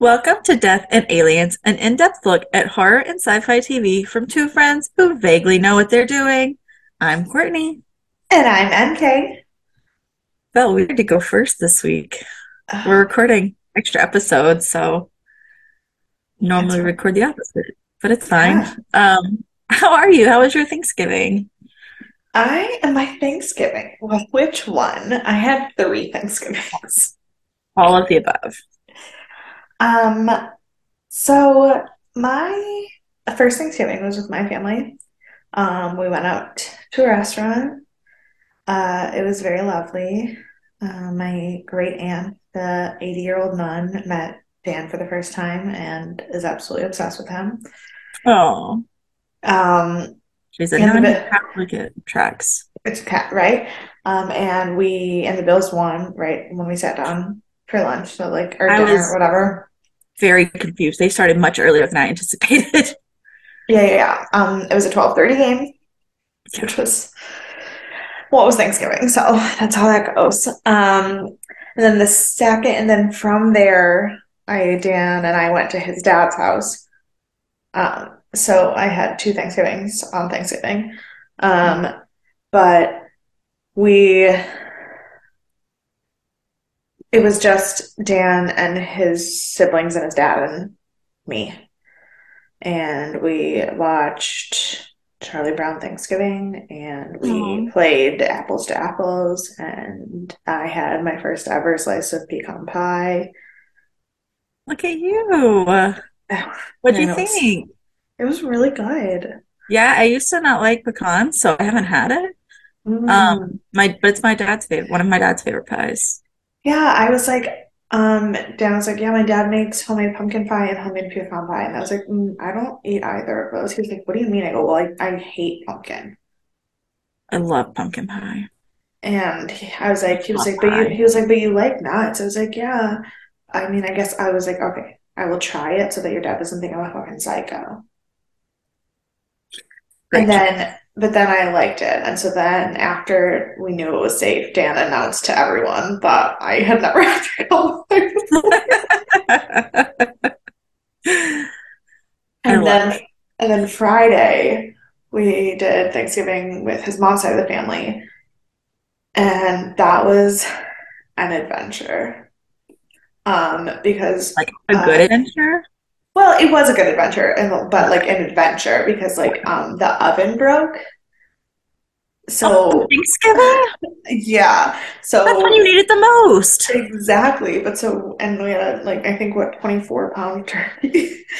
Welcome to Death and Aliens, an in-depth look at horror and sci-fi TV from two friends who vaguely know what they're doing. I'm Courtney. And I'm MK. Well, we had to go first this week. We're recording extra episodes, so normally right. record the opposite, but it's fine. Yeah. Um, how are you? How was your Thanksgiving? I am my Thanksgiving. Well, which one? I had three Thanksgivings. All of the above. Um, so my first Thanksgiving was with my family. Um, we went out to a restaurant. Uh, it was very lovely. Uh, my great aunt, the 80-year-old nun, met Dan for the first time and is absolutely obsessed with him. Oh, Um, she's a the bit. non-Catholic at tracks. It's a cat, right? Um, and we and the Bills won, right, when we sat down for lunch, so like or I dinner whatever. very confused. They started much earlier than I anticipated. Yeah, yeah, yeah. Um, it was a 12:30 game, which was what was Thanksgiving, so that's how that goes. Um, and then the second, and then from there, I Dan and I went to his dad's house. Um, so I had two Thanksgivings on Thanksgiving. Um, but we it was just Dan and his siblings and his dad and me. And we watched Charlie Brown Thanksgiving and we played apples to apples and I had my first ever slice of pecan pie. look at you. What'd you know it's think? it was really good. Yeah, I used to not like pecans, so I haven't had it. Mm. Um, my but it's my dad's favorite, one of my dad's favorite pies. Yeah, I was like, um, Dan was like, yeah, my dad makes homemade pumpkin pie and homemade pecan pie. And I was like, mm, I don't eat either of those. He was like, what do you mean? I go, well, I, I hate pumpkin. I love pumpkin pie. And he, I was like, he was Love like, but you, he was like, but you like nuts. I was like, yeah. I mean, I guess I was like, okay, I will try it so that your dad doesn't think I'm a fucking psycho. And Great then, but then I liked it. And so then after we knew it was safe, Dan announced to everyone that I had never had pecan pie before. I And then, and then Friday, we did Thanksgiving with his mom's side of the family, and that was an adventure. Um, because, like a good uh, adventure. Well, it was a good adventure, and but like an adventure because like um the oven broke. Oh, So Thanksgiving? yeah, So That's when you need it the most. exactly. But so and we had like I think what 24 pound turkey.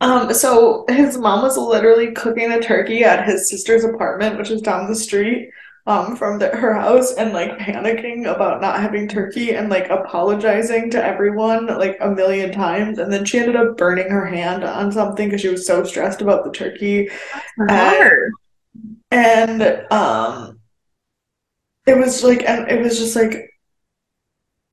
Um, so his mom was literally cooking a turkey at his sister's apartment, which is down the street, um, from the, her house, and like panicking about not having turkey and like apologizing to everyone like a million times. And then she ended up burning her hand on something because she was so stressed about the turkey. And and um, it was like, and it was just like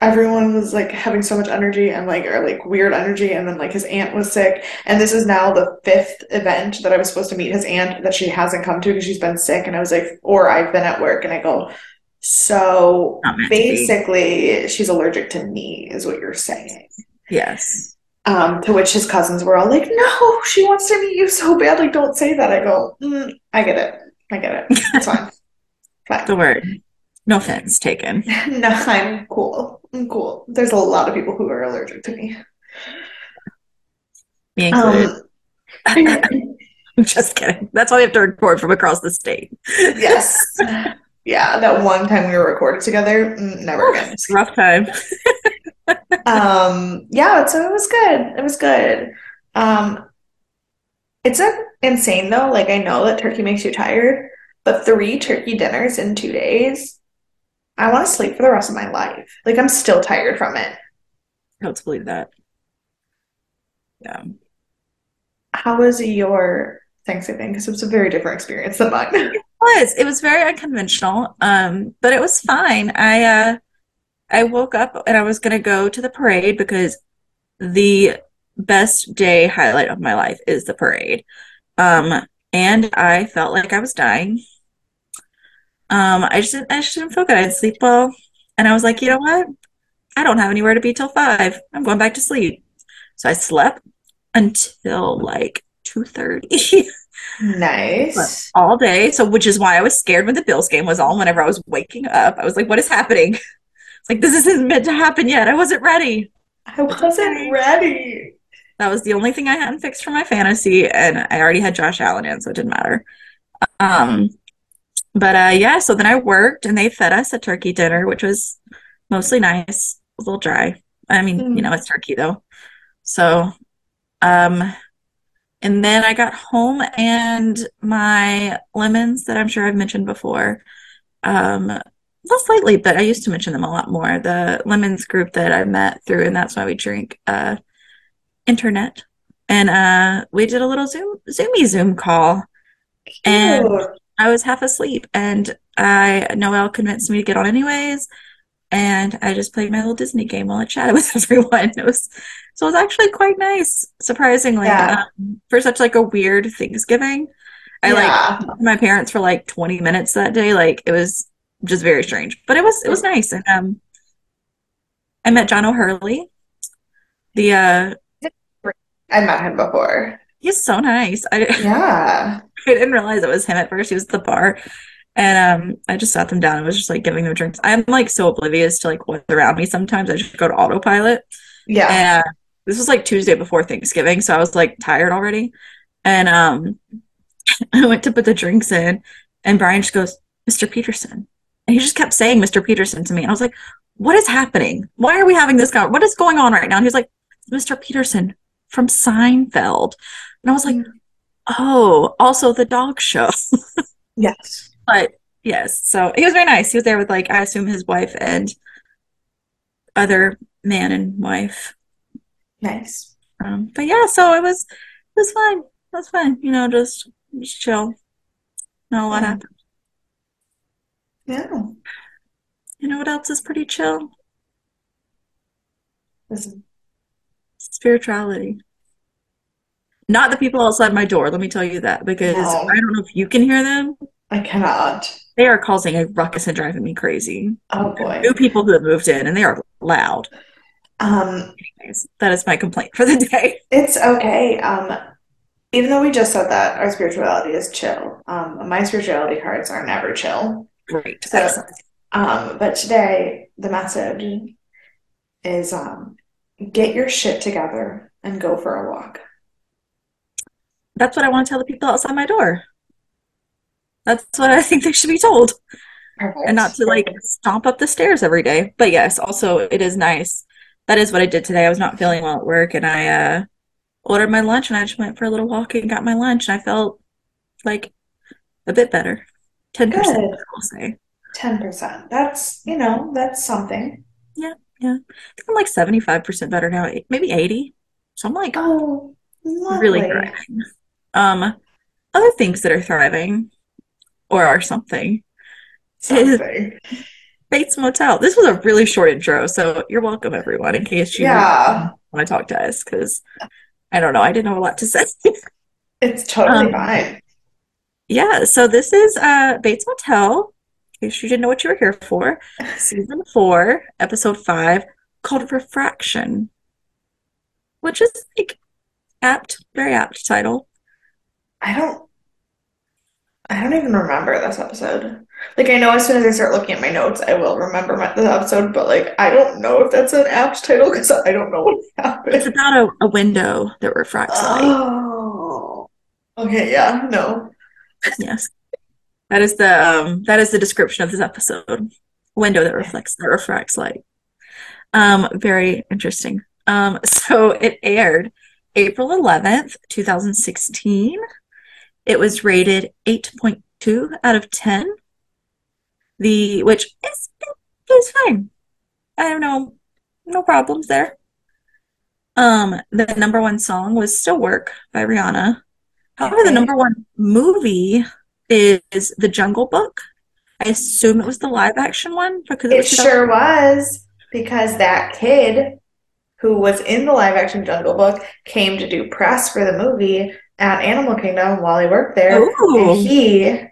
everyone was like having so much energy and like or like weird energy and then like his aunt was sick. And this is now the fifth event that I was supposed to meet his aunt that she hasn't come to because she's been sick and I was like or I've been at work and I go so Not meant to be. basically she's allergic to me is what you're saying. Yes. um to which his cousins were all like no she wants to meet you so bad like don't say that. I go mm, I get it. I get it. It's fine. Fine. The word. No offense taken. no I'm cool I'm cool there's a lot of people who are allergic to me Me included. Um, I'm just kidding. That's why we have to record from across the state. yes. Yeah, that one time we were recorded together, mm, never again. It's rough time. Um, yeah, so it was good. It was good. Um, it's a, insane though. Like I know that turkey makes you tired, but three turkey dinners in two days, I want to sleep for the rest of my life. Like I'm still tired from it. I don't believe that. Yeah. How was your Thanksgiving? Because it was a very different experience than mine. it was. It was very unconventional, um, but it was fine. I uh, I woke up and I was gonna go to the parade because the best day highlight of my life is the parade. Um, and I felt like I was dying. Um, I just didn't, I just didn't feel good. I didn't sleep well, and I was like, you know what? I don't have anywhere to be till five. I'm going back to sleep. So I slept until like 2.30 Nice. all day. So which is why I was scared when the Bills game was on whenever I was waking up. I was like, what is happening? It's like this isn't meant to happen yet. I wasn't ready. I wasn't ready. That was the only thing I hadn't fixed for my fantasy, and I already had Josh Allen in, so it didn't matter. Um, but uh, yeah, so then I worked, and they fed us a turkey dinner, which was mostly nice, a little dry. I mean, Mm. you know, it's turkey though. So, um, and then I got home, and my lemons that I'm sure I've mentioned before, um, less lately, but I used to mention them a lot more. The lemons group that I met through, and that's why we drink uh, internet. And uh, we did a little Zoom Zoomy Zoom call. And. I was half asleep, and I Noelle convinced me to get on anyways. And I just played my little Disney game while I chatted with everyone. It was so it was actually quite nice, surprisingly, Yeah. um, for such like a weird Thanksgiving. I like Yeah. to my parents for like 20 minutes that day. Like it was just very strange, but it was it was nice. And um, I met John O'Hurley. The uh, I met him before. He's so nice. I Yeah. I didn't realize it was him at first. He was at the bar. And um, I just sat them down and was just like giving them drinks. I'm like so oblivious to like what's around me sometimes. I just go to autopilot. Yeah. And this was like Tuesday before Thanksgiving, so I was like tired already. And um, I went to put the drinks in, and Brian just goes, Mr. Peterman. And he just kept saying Mr. Peterman to me. And I was like, what is happening? Why are we having this guy? What is going on right now? And he was like, Mr. Peterman from Seinfeld. And I was like, oh, also the dog show. Yes. But yes, so he was very nice. He was there with like I assume his wife and other man and wife. Nice. Um, but yeah, so it was it was fun. It was fun. You know, just just chill. Not a lot Yeah. happened. Yeah. You know what else is pretty chill? Listen. Spirituality. Not the people outside my door, let me tell you that, because No. I don't know if you can hear them. I cannot. They are causing a ruckus and driving me crazy. Oh boy. New people who have moved in and they are loud. Um, Anyways, that is my complaint for the day. it's okay. Um, even though we just said that our spirituality is chill, um, my spirituality cards are never chill. Great. So- Excellent. Um, but today the message is um, get your shit together and go for a walk. That's what I want to tell the people outside my door. That's what I think they should be told, Perfect. and not to like stomp up the stairs every day. But yes, also it is nice. That is what I did today. I was not feeling well at work, and I uh, ordered my lunch, and I just went for a little walk and got my lunch, and I felt like a bit better. 10%, I'll say. 10%. That's, you know, that's something. Yeah. Yeah. I think I'm like 75% better now, maybe 80. So I'm like Oh, really lovely. Um, other things that are thriving or are something. Something. Bates Motel. This was a really short intro, so you're welcome, everyone, in case you Yeah, want to talk to us, because I don't know, I didn't have a lot to say. it's totally Um, fine. Yeah, so this is uh Bates Motel, in case you didn't know what you were here for. Season four, episode five, called Refraction, which is like apt, very apt title. I don't I don't even remember this episode. Like I know as soon as I start looking at my notes, I will remember my, the episode, but like I don't know if that's an apt title because I don't know what happened. It's about a, a window that refracts light. Oh. Okay, yeah, no. Yes. That is the um that is the description of this episode. Window that reflects that refracts light. Um, very interesting. Um, so it aired April 11th, 2016. It was rated 8.2 out of 10. The which is is fine. I don't know, no problems there. Um, the number one song was Still Work by Rihanna. However, the number one movie is The Jungle Book. I assume it was the live action one because it It was 2000 sure was because that kid who was in the live action Jungle Book came to do press for the movie at Animal Kingdom while he worked there, and he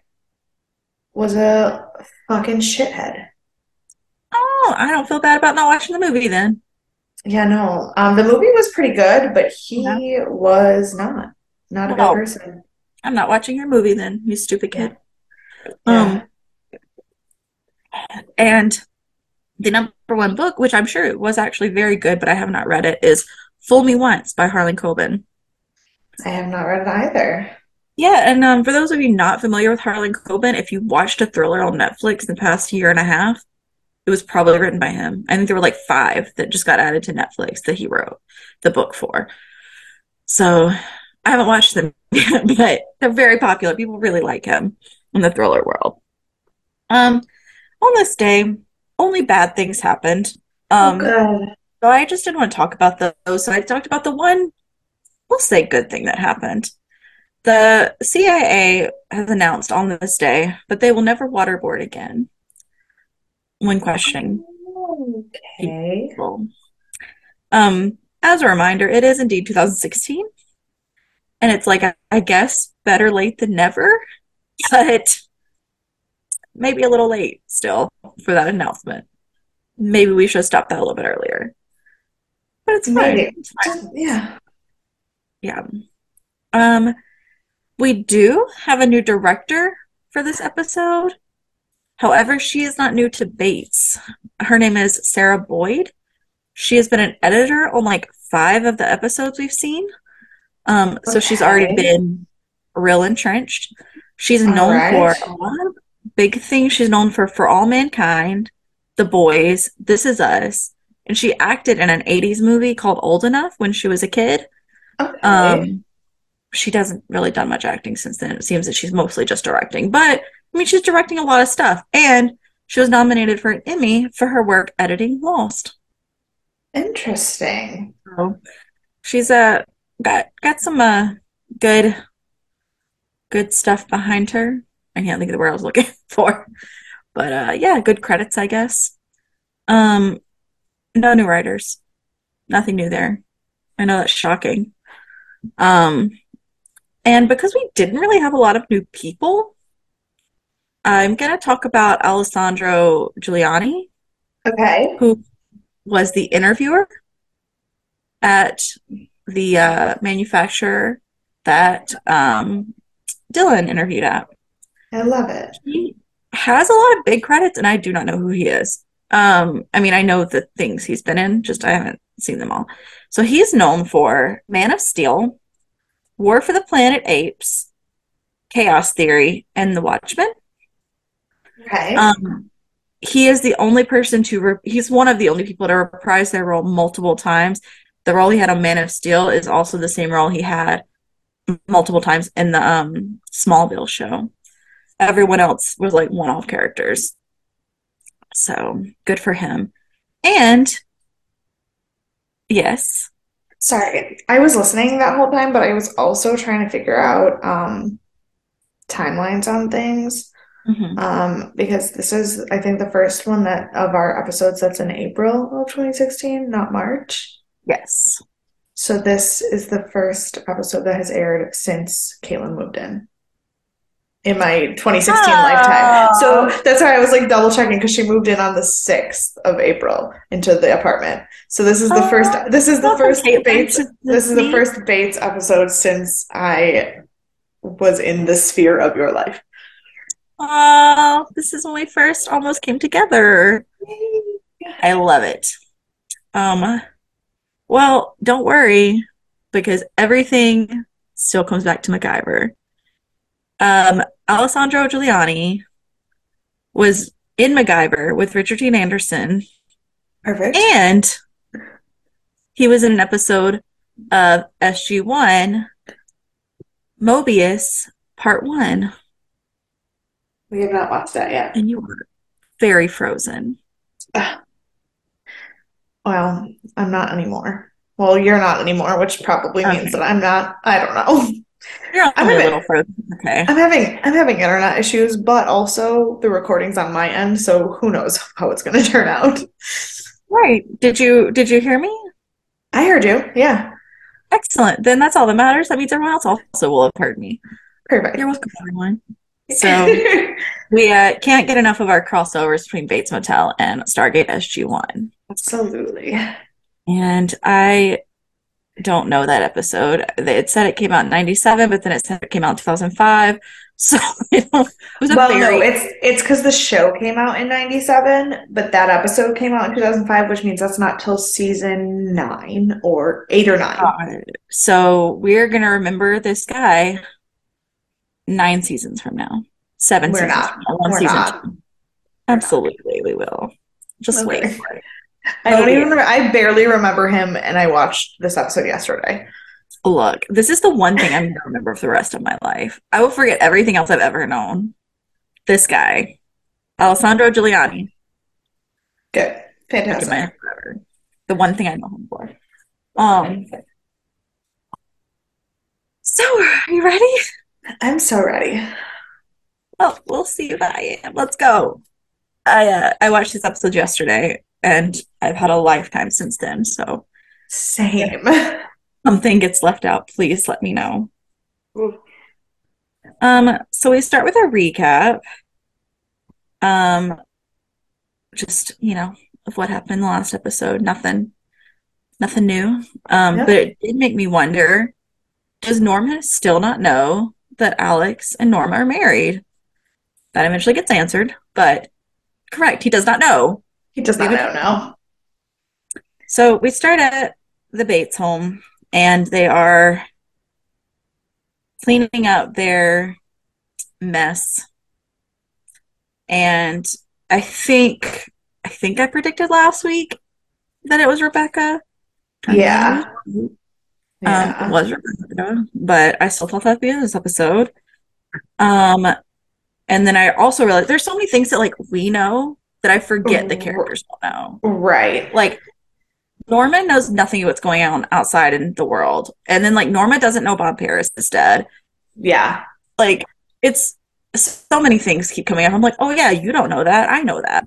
was a fucking shithead. Oh, I don't feel bad about not watching the movie then. Yeah, no. Um, the movie was pretty good, but he was not. Not a good person. I'm not watching your movie then, you stupid kid. Yeah. Um, and the number one book, which I'm sure was actually very good, but I have not read it, is Fool Me Once by Harlan Coben. I have not read it either. Yeah, and um, for those of you not familiar with Harlan Coben, if you watched a thriller on Netflix in the past year and a half, it was probably written by him. I think there were like five that just got added to Netflix that he wrote the book for. So I haven't watched them yet, but they're very popular. People really like him in the thriller world. Um, on this day, only bad things happened. Oh, Um, good. so I just didn't want to talk about those. So I talked about the one, we'll say good thing that happened. The CIA has announced on this day that they will never waterboard again when questioning Okay. people. Um, as a reminder, it is indeed 2016, and it's like I, I guess better late than never, but maybe a little late still for that announcement. Maybe we should have stopped that a little bit earlier. But it's fine. Maybe. It's fine. Yeah. Yeah. Um, we do have a new director for this episode. However, she is not new to Bates. Her name is Sarah Boyd. She has been an editor on like five of the episodes we've seen. Um, so she's already been real entrenched. She's All known right. for a lot of big things. She's known for For All Mankind, The Boys, This Is Us, and she acted in an 80s movie called Old Enough when she was a kid. Okay. Um, she doesn't really done much acting since then. It seems that she's mostly just directing, but I mean, she's directing a lot of stuff, and she was nominated for an Emmy for her work editing Lost. Interesting. So she's uh got got some uh good good stuff behind her. I can't think of the word I was looking for, but uh yeah, good credits, I guess. Um, no new writers, nothing new there. I know that's shocking. Um, and because we didn't really have a lot of new people, I'm gonna talk about Alessandro Giuliani, Okay. who was the interviewer at the uh, manufacturer that um, Dylan interviewed at. I love it. He has a lot of big credits, and I do not know who he is. Um, I mean, I know the things he's been in, just I haven't seen them all. So he's known for Man of Steel, War for the Planet Apes, Chaos Theory, and The Watchmen. Okay. Um, he is the only person to re- he's one of the only people to reprise their role multiple times. The role he had on Man of Steel is also the same role he had multiple times in the um Smallville show. Everyone else was like one-off characters. So good for him. And yes, Sorry. I was listening that whole time, but I was also trying to figure out um timelines on things. mhm, Um, because this is, I think, the first one that of our episodes that's in April of 2016, not March. yes. So this is the first episode that has aired since Caitlin moved in. In my 2016 lifetime. So that's why I was like double checking because she moved in on the 6th of April into the apartment. So this is the first this is the first Caitlin, Bates this is the first Bates episode since I was in the sphere of your life. Oh, this is when we first almost came together. I love it. Um, well, don't worry because everything still comes back to MacGyver. Um, Alessandro Giuliani was in MacGyver with Richard Dean Anderson, Perfect. and he was in an episode of SG1 Mobius Part 1, We have not watched that yet. and you were very frozen. Well, I'm not anymore. Well, you're not anymore, which probably means that I'm not. I don't know. You're I'm only a little frozen. Okay. I'm having I'm having internet issues, but also the recording's on my end, so who knows how it's going to turn out. Right. Did you did you hear me? I heard you. Yeah. Excellent. Then that's all that matters. That means everyone else also will have heard me. Perfect. You're welcome, everyone. So we uh, can't get enough of our crossovers between Bates Motel and Stargate SG1. Absolutely. And I don't know that episode. It said it came out in 97, but then it said it came out in 2005. So it was a Well, very no, it's it's because the show came out in 97, but that episode came out in 2005, which means that's not till season nine or eight or nine. So we're gonna remember this guy nine seasons from now. 7 We're seasons not. from now. One We're season. not. Absolutely, we will. Just Okay. wait. I don't even. I barely remember him, and I watched this episode yesterday. Look, this is the one thing I'm gonna remember for the rest of my life. I will forget everything else I've ever known. This guy, Alessandro Giuliani. Good, fantastic. The one thing I know him for. Um. So, are you ready? I'm so ready. Well, we'll see if I am. Let's go. I uh, I watched this episode yesterday, and I've had a lifetime since then. So Same. something gets left out, please let me know. Um, so we start with a recap. Um, just you know of what happened in the last episode. Nothing, nothing new. Um, Yep. but it did make me wonder: Does Norma still not know that Alex and Norma are married? That eventually gets answered, but correct, he does not know. He does not know now. So we start at the Bates home, and they are cleaning out their mess. And I think I think I predicted last week that it was Rebecca. Yeah. Um, Yeah. it was Rebecca, but I still thought that'd be in this episode. Um, and then I also realized there's so many things that like we know that I forget the characters don't know. Right. Like Norma knows nothing of what's going on outside in the world. And then like Norma doesn't know Bob Paris is dead. Yeah. Like it's so many things keep coming up. I'm like, oh yeah, you don't know that. I know that.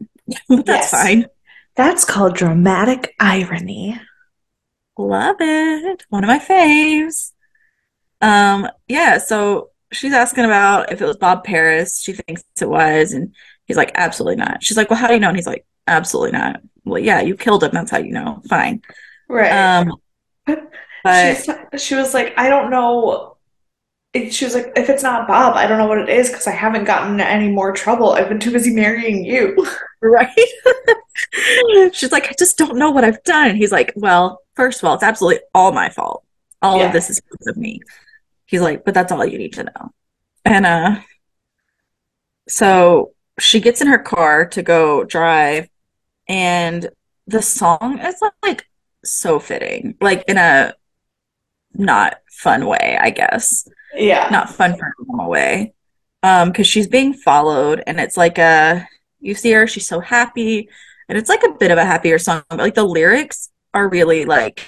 but that's Yes. fine. That's called dramatic irony. Love it. One of my faves. Um, yeah, so she's asking about if it was Bob Paris. She thinks it was, and he's like, absolutely not. She's like, well, how do you know? And he's like, absolutely not. Well, yeah, you killed him. That's how you know. Fine. Right. Um, but She's, she was like, I don't know. She was like, if it's not Bob, I don't know what it is because I haven't gotten any more trouble. I've been too busy marrying you. right? She's like, I just don't know what I've done. And he's like, well, first of all, it's absolutely all my fault. All Yeah. of this is because of me. He's like, but that's all you need to know. And uh so she gets in her car to go drive and the song is like so fitting, like in a not fun way, I guess Yeah. not fun for a normal way. Um, because she's being followed, and it's like a you see her, she's so happy, and it's like a bit of a happier song, but like the lyrics are really like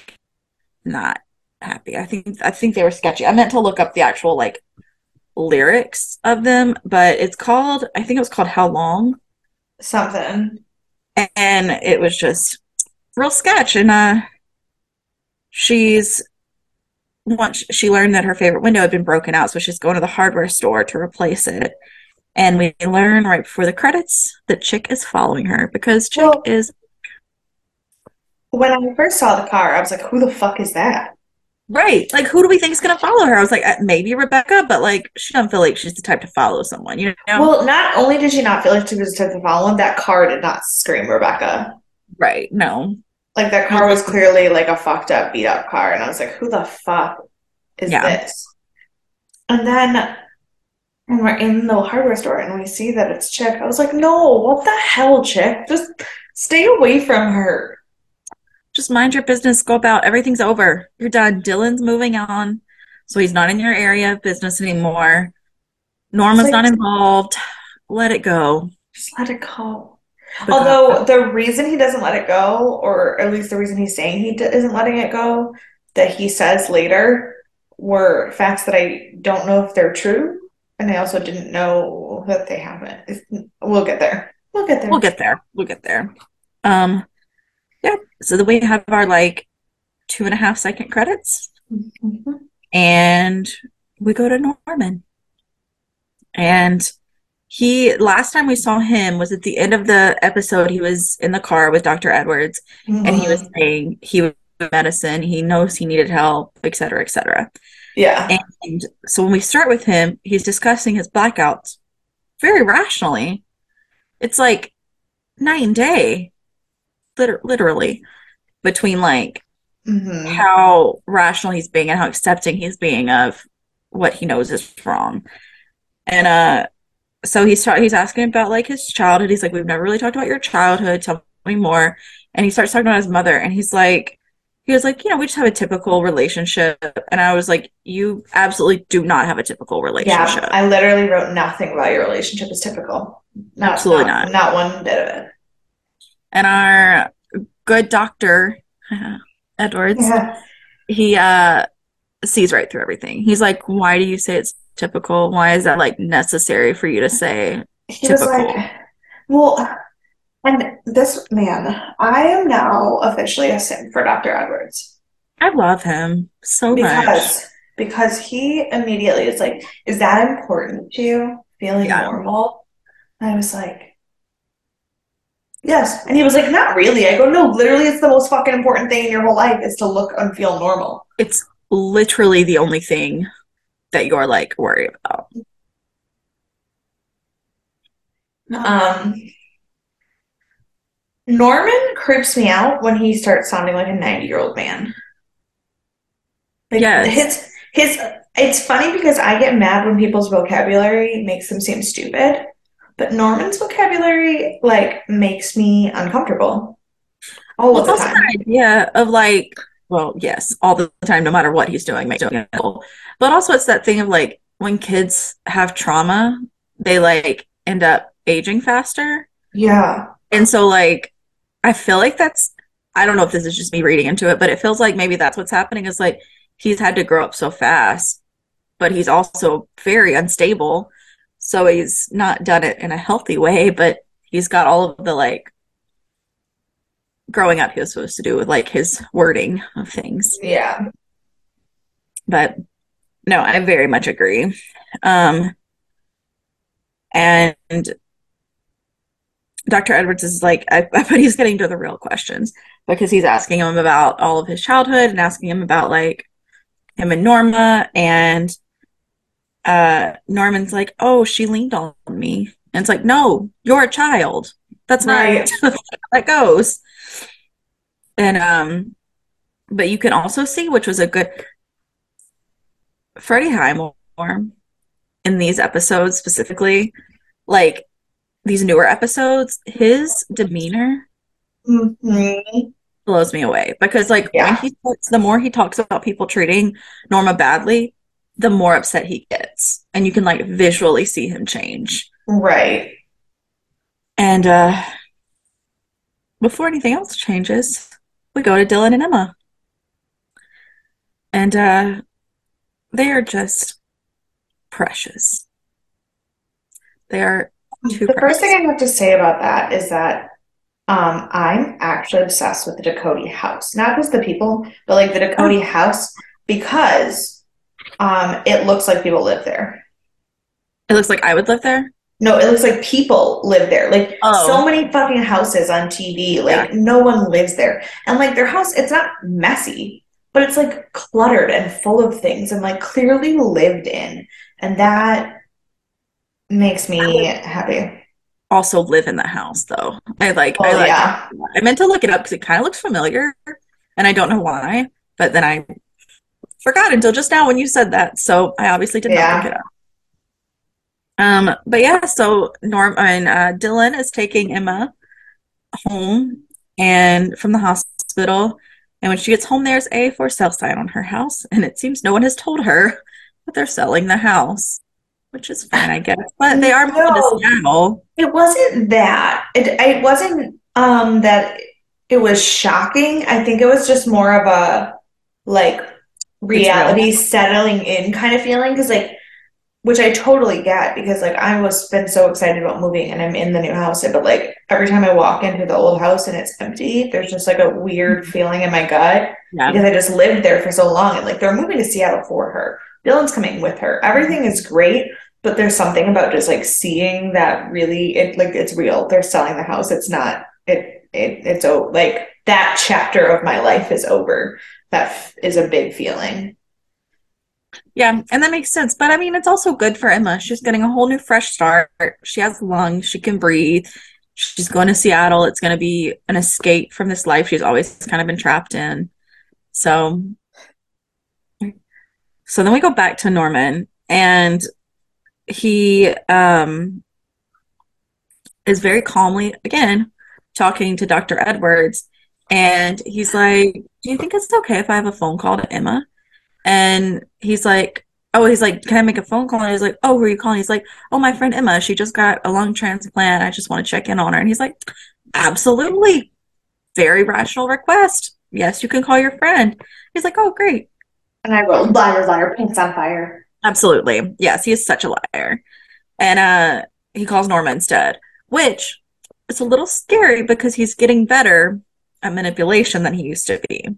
not happy. I think I think they were sketchy. I meant to look up the actual like lyrics of them, but it's called I think it was called How Long, Something. and it was just real sketch. And uh, she's once she learned that her favorite window had been broken out, so she's going to the hardware store to replace it. And we learn right before the credits that Chick is following her because Chick Well- is When I first saw the car, I was like, who the fuck is that? Right. Like, who do we think is going to follow her? I was like, uh, maybe Rebecca, but like, she doesn't feel like she's the type to follow someone, you know? Well, not only did she not feel like she was the type to follow him, that car did not scream Rebecca. right. No. Like that car was clearly like a fucked up, beat up car, and I was like, who the fuck is Yeah. this? And then when we're in the hardware store and we see that it's Chick, I was like, no, what the hell, Chick? Just stay away from her. Just mind your business. Go about. Everything's over. You're done. Dylan's moving on. So he's not in your area of business anymore. Norma's like- not involved. Let it go. Just let it go. But Although the reason he doesn't let it go, or at least the reason he's saying he d- isn't letting it go, that he says later were facts that I don't know if they're true, and I also didn't know that they haven't. It's- We'll get there. We'll get there. we'll get there. We'll get there. Um, yeah. So then we have our like two and a half second credits, Mhm. and we go to Norman, And he last time we saw him was at the end of the episode. He was in the car with Dr. Edwards Mm-hmm. and he was saying he was medicine, he knows he needed help, et cetera, et cetera. yeah. And so when we start with him, he's discussing his blackouts very rationally. It's like night and day, liter- literally, between like hmm how rational he's being and how accepting he's being of what he knows is wrong. And uh so he's ta- he's asking about like his childhood. He's like, We've never really talked about your childhood. Tell me more. And he starts talking about his mother and he's like he was like, you know, we just have a typical relationship. And I was like, you absolutely do not have a typical relationship. Yeah, I literally wrote nothing about your relationship is typical. Not, Absolutely not. not. Not one bit of it. And our good doctor, Edwards, Yeah. he uh sees right through everything. He's like, why do you say it's typical? Why is that like necessary for you to say? He was like, well, and this man, I am now officially a sim for Dr. Edwards I love him so much. because because he immediately is like, is that important to you? Feeling Yeah. normal? And I was like, yes. And he was like, not really. I go, no, literally, it's the most fucking important thing in your whole life is to look and feel normal. It's literally the only thing that you're like worried about. Um, Norman creeps me out when he starts sounding like a 90 year old man. Like Yes. his his it's funny because I get mad when people's vocabulary makes them seem stupid, but Norman's vocabulary like makes me uncomfortable all Well, the also time. idea of like, well, yes, all the time, no matter what he's doing, makes it uncomfortable. But also, it's that thing of like when kids have trauma, they like end up aging faster. Yeah. And so, like, I feel like that's, I don't know if this is just me reading into it, but it feels like maybe that's what's happening is like he's had to grow up so fast, but he's also very unstable. So he's not done it in a healthy way, but he's got all of the like growing up he was supposed to do with like his wording of things. Yeah. But no, I very much agree. Um, and Dr. Edwards is like, I, I bet he's getting to the real questions because he's asking him about all of his childhood and asking him about like him and Norma. And uh, Norman's like, Oh, she leaned on me. And it's like, No, you're a child. That's not Right. how that goes. And um, but you can also see, which was a good Freddie Highmore in these episodes specifically, like these newer episodes, his demeanor Mhm. blows me away because like when he the more he talks about people treating Norma badly, the more upset he gets, and you can like visually see him change. Right. And uh before anything else changes, we go to Dylan and Emma. And uh they are just precious. They are too The first thing I have to say about that is that um, I'm actually obsessed with the Decody house. Not just the people, but like the Decody house because um, it looks like people live there. It looks like I would live there. No, it looks like people live there. Like Oh. so many fucking houses on TV. Like no one lives there. And like their house, it's not messy, but it's like cluttered and full of things and like clearly lived in. And that makes me happy. Also live in the house though. I like I Oh like yeah. I meant to look it up because it kind of looks familiar and I don't know why, but then I forgot until just now when you said that. So I obviously did not Yeah. look it up. Um, but yeah, so Norm and uh, Dylan is taking Emma home and from the hospital. And when she gets home, there's a for sale sign on her house, and it seems no one has told her that they're selling the house, which is fine, I guess. But they are moving No. Seattle. It wasn't that. It it wasn't um that it was shocking. I think it was just more of a like reality settling in kind of feeling because like which I totally get because like I was been so excited about moving and I'm in the new house but like every time I walk into the old house and it's empty there's just like a weird mm-hmm. feeling in my gut Yeah. because I just lived there for so long and like they're moving to Seattle for her. Dylan's coming with her. Everything is great, but there's something about just like seeing that really it like it's real. They're selling the house. It's not it it it's oh like that chapter of my life is over. That f- is a big feeling. Yeah, and that makes sense. But I mean, it's also good for Emma. She's getting a whole new fresh start. She has lungs, she can breathe. She's going to Seattle. It's going to be an escape from this life she's always kind of been trapped in. So so then we go back to Norman and he um is very calmly again talking to Dr. Edwards and he's like, "Do you think it's okay if I have a phone call to Emma?" And he's like, oh, he's like, can I make a phone call? And he's like, oh, who are you calling? He's like, oh, my friend Emma. She just got a lung transplant. I just want to check in on her. And he's like, absolutely. Very rational request. Yes, you can call your friend. He's like, oh, great. And I wrote, liar, liar, pants on fire. Absolutely. Yes, he is such a liar. And uh, he calls Norma instead, which it's a little scary because he's getting better at manipulation than he used to be.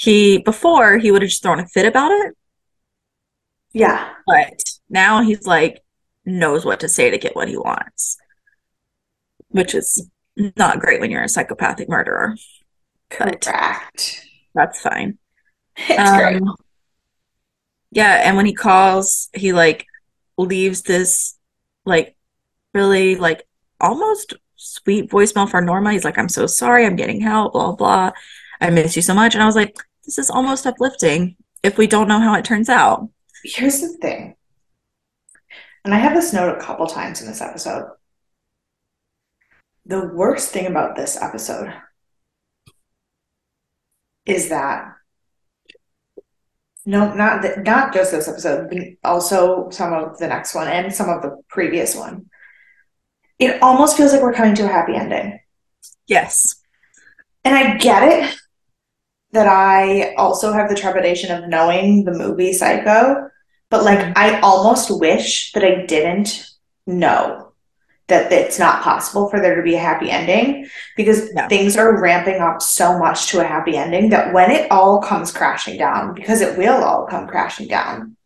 He before he would have just thrown a fit about it. Yeah. But now he's like knows what to say to get what he wants. Which is not great when you're a psychopathic murderer. But Correct. that's fine. It's Um, great. Yeah, and when he calls, he like leaves this like really like almost sweet voicemail for Norma. He's like, I'm so sorry, I'm getting help, blah blah. I miss you so much. And I was like, this is almost uplifting if we don't know how it turns out. Here's the thing. And I have this note a couple times in this episode. The worst thing about this episode is that no, not th- not just this episode, but also some of the next one and some of the previous one. It almost feels like we're coming to a happy ending. Yes. And I get it that I also have the trepidation of knowing the movie Psycho, but like mm-hmm. I almost wish that I didn't know that it's not possible for there to be a happy ending because No. things are ramping up so much to a happy ending that when it all comes crashing down, because it will all come crashing down,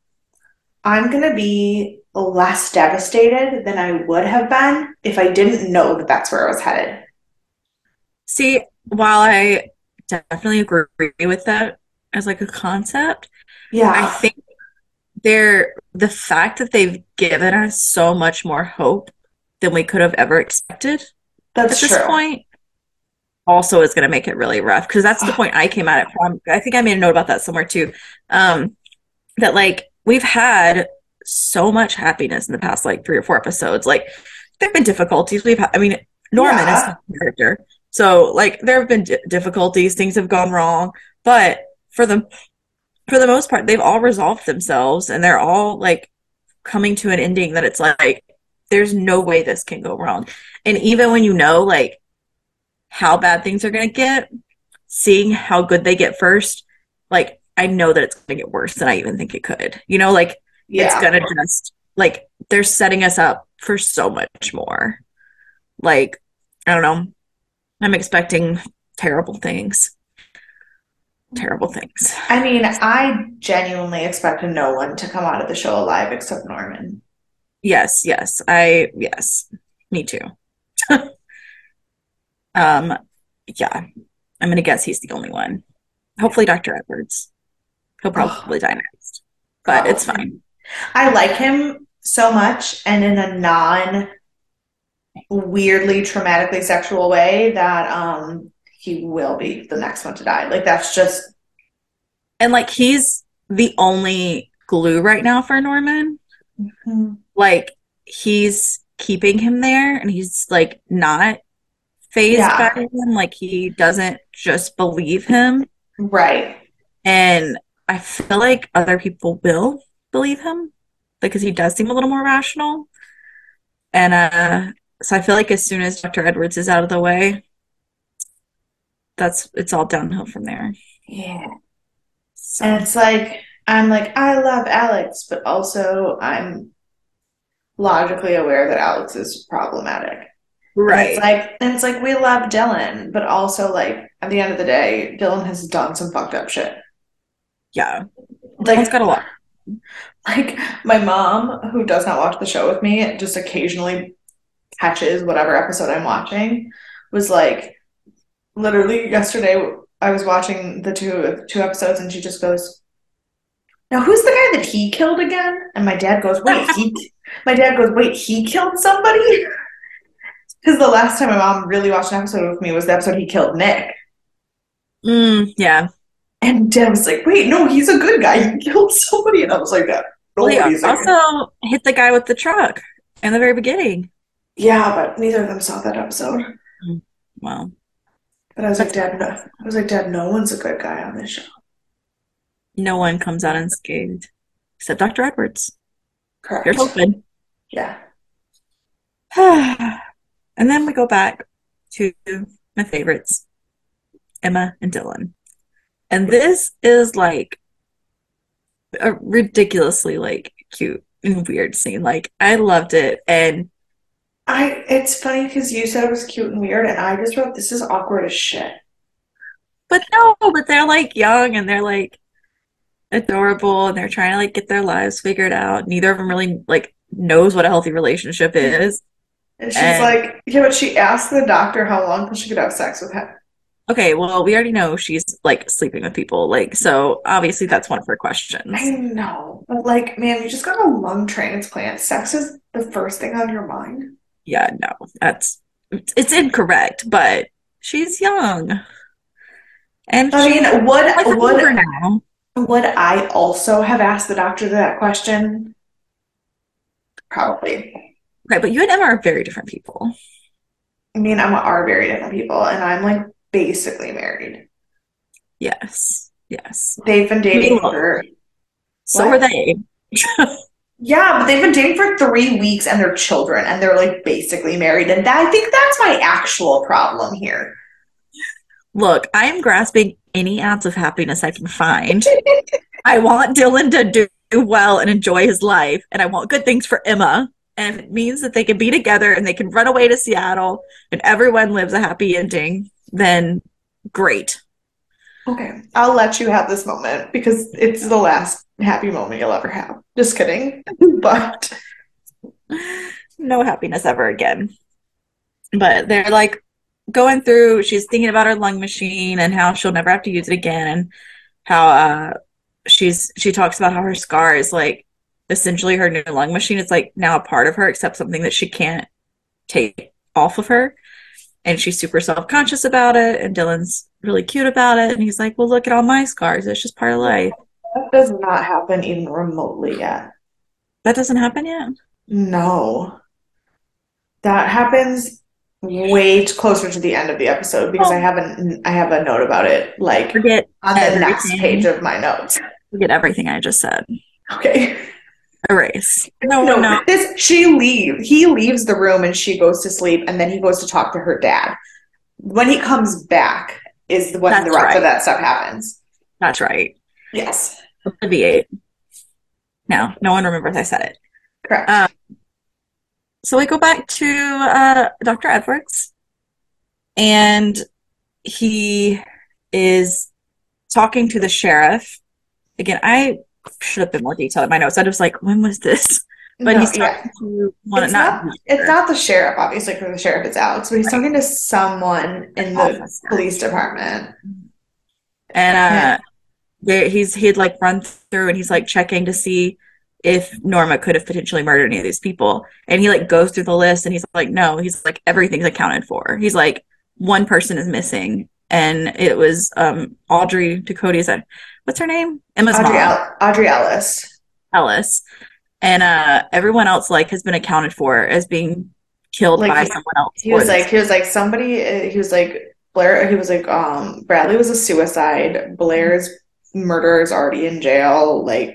I'm going to be less devastated than I would have been if I didn't know that that's where I was headed. See, while I definitely agree with that as like a concept, Yeah. I think they're the fact that they've given us so much more hope than we could have ever expected That's at this true. point also is going to make it really rough because that's the point I came at it from. I think I made a note about that somewhere too. Um, that like we've had so much happiness in the past like three or four episodes. Like there've been difficulties. We've had, I mean, Norman Yeah. is a character, so like there have been di- difficulties. Things have gone wrong, but for the for the most part, they've all resolved themselves and they're all like coming to an ending that it's like there's no way this can go wrong. And even when you know like how bad things are going to get, seeing how good they get first, like I know that it's going to get worse than I even think it could. You know, like Yeah. going to just like they're setting us up for so much more. Like I don't know. I'm expecting terrible things. Terrible things. I mean, I genuinely expected no one to come out of the show alive except Norman. Yes, yes. I yes. Me too. um yeah. I'm gonna guess he's the only one. Hopefully Dr. Edwards. He'll probably die next. But it's fine. I like him so much and in a non weirdly traumatically sexual way that um he will be the next one to die. Like that's just And like he's the only glue right now for Norman. Like he's keeping him there and he's like not phased Yeah. by him. Like he doesn't just believe him. right. And I feel like other people will believe him because he does seem a little more rational. And uh so I feel like as soon as Dr. Edwards is out of the way, that's it's all downhill from there. Yeah. So And it's like I'm like I love Alex, but also I'm logically aware that Alex is problematic. And it's like and it's like we love Dylan, but also like at the end of the day, Dylan has done some fucked up shit. yeah. Like Dylan's got a lot. Like my mom, who does not watch the show with me, just occasionally catches whatever episode I'm watching, was like, literally yesterday I was watching the two two episodes and she just goes, Now who's the guy that he killed again? And my dad goes, Wait, he my dad goes, Wait, he killed somebody? Because the last time my mom really watched an episode with me was the episode he killed Nick. Mm, yeah. And was like, Wait, no, he's a good guy. He killed somebody. And I was like, That Well, he also hit the guy with the truck in the very beginning. Yeah, but neither of them saw that episode. Mm, well, But I was like, That's Dad, no, I was like, Dad, no one's a good guy on this show. no one comes out unscathed except Dr. Edwards. Correct. You're hoping. Yeah. and then we go back to my favorites, Emma and Dylan. And this is like a ridiculously like cute and weird scene. Like I loved it. And I it's funny because you said it was cute and weird, and I just wrote this is awkward as shit. but no, but they're like young and they're like adorable and they're trying to like get their lives figured out. Neither of them really like knows what a healthy relationship is. And she's And- like, yeah, but she asked the doctor how long she could have sex with him. Okay, well, we already know she's like sleeping with people. Like, so obviously that's one of her questions. I know, but like, man, you just got a lung transplant. Sex is the first thing on your mind. Yeah, no, that's it's incorrect, but she's young. And I mean, would would now. would I also have asked the doctor that question? Probably. Right, but you and Emma are very different people. Me and Emma are very different people, and I'm like basically married. Yes, yes. They've been dating for So What? are they. yeah, but they've been dating for three weeks and they're children, and they're like basically married. And that, I think that's my actual problem here. Look, I'm grasping any ounce of happiness I can find. I want Dylan to do well and enjoy his life, and I want good things for Emma. And if it means that they can be together and they can run away to Seattle and everyone lives a happy ending, then great. Okay, I'll let you have this moment because it's the last happy moment you'll ever have. Just kidding. But No happiness ever again. But they're like going through, she's thinking about her lung machine and how she'll never have to use it again, and how uh, she's she talks about how her scar is like essentially her new lung machine. It's like now a part of her, except something that she can't take off of her. And she's super self conscious about it. And Dylan's really cute about it. And he's like, Well, look at all my scars. It's just part of life. that does not happen even remotely yet. That doesn't happen yet. No. That happens way closer to the end of the episode because I Oh. haven't I have a note about it like Forget on the next page of my notes. forget everything I just said. Okay. Erase. No, No, no. this she leave. He leaves the room and she goes to sleep, and then he goes to talk to her dad. When he comes back, is when That's the rest right. of that stuff happens. That's right. Yes, Alleviate. No, no one remembers I said it. correct. Uh, So we go back to uh, Dr. Edwards, and he is talking to the sheriff. Again, I should have been more detailed in my notes. I was like, when was this? But No, he's yeah. talking to one, It's not, not, it's not the sheriff, obviously, because the sheriff is Alex, but he's talking to someone in the police department. And Yeah. uh, there, he's he'd like run through and he's like checking to see if Norma could have potentially murdered any of these people. And he like goes through the list and he's like, no, he's like everything's accounted for. He's like one person is missing, and it was um Audrey Decody. Is that what's her name? Emma's Audrey, El- Audrey Ellis. Ellis. And uh, everyone else like has been accounted for as being killed Like, by he- someone else. He was this. like, he was like somebody. uh, He was like Blair. He was like, um, Bradley was a suicide. Blair's murderer is already in jail. Like,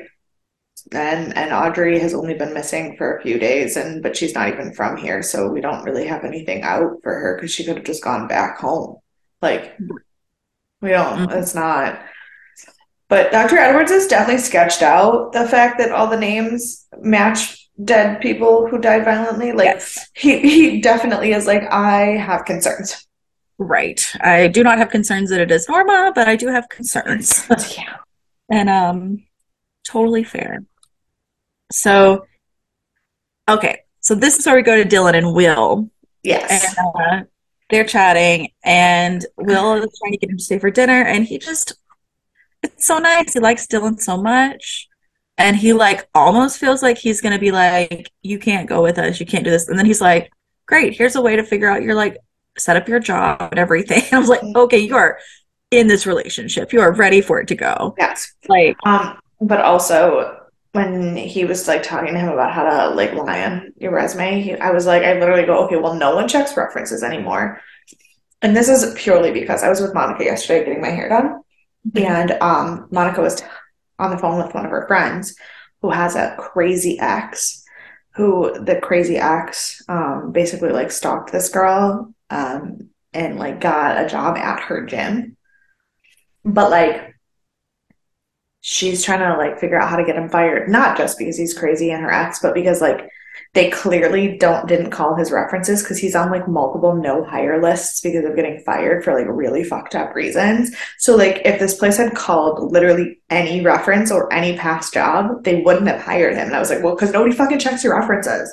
and and Audrey has only been missing for a few days, and but she's not even from here, so we don't really have anything out for her because she could have just gone back home. Like, we don't. Mhm. It's not. But Dr. Edwards has definitely sketched out the fact that all the names match dead people who died violently. Like yes. he he definitely is like, I have concerns. Right. I do not have concerns that it is Norma, but I do have concerns. Yeah. And um totally fair. So, okay, so this is where we go to Dylan and Will. Yes. And uh, they're chatting, and Will is trying to get him to stay for dinner, and he just, it's so nice. He likes Dylan so much. And he like almost feels like he's gonna be like, you can't go with us, you can't do this. And then he's like, great, here's a way to figure out your like set up your job and everything. And I was like, okay, you are in this relationship. You are ready for it to go. Yes. Like, Um, but also when he was like talking to him about how to like lie on your resume, he, I was like, I literally go, okay, well, no one checks references anymore. And this is purely because I was with Monica yesterday getting my hair done, and um, Monica was on the phone with one of her friends who has a crazy ex, who the crazy ex um, basically like stalked this girl um, and like got a job at her gym, but like she's trying to like figure out how to get him fired, not just because he's crazy and her ex, but because like they clearly don't didn't call his references because he's on like multiple no hire lists because of getting fired for like really fucked up reasons. So like if this place had called literally any reference or any past job, they wouldn't have hired him. And I was like, well, because nobody fucking checks your references.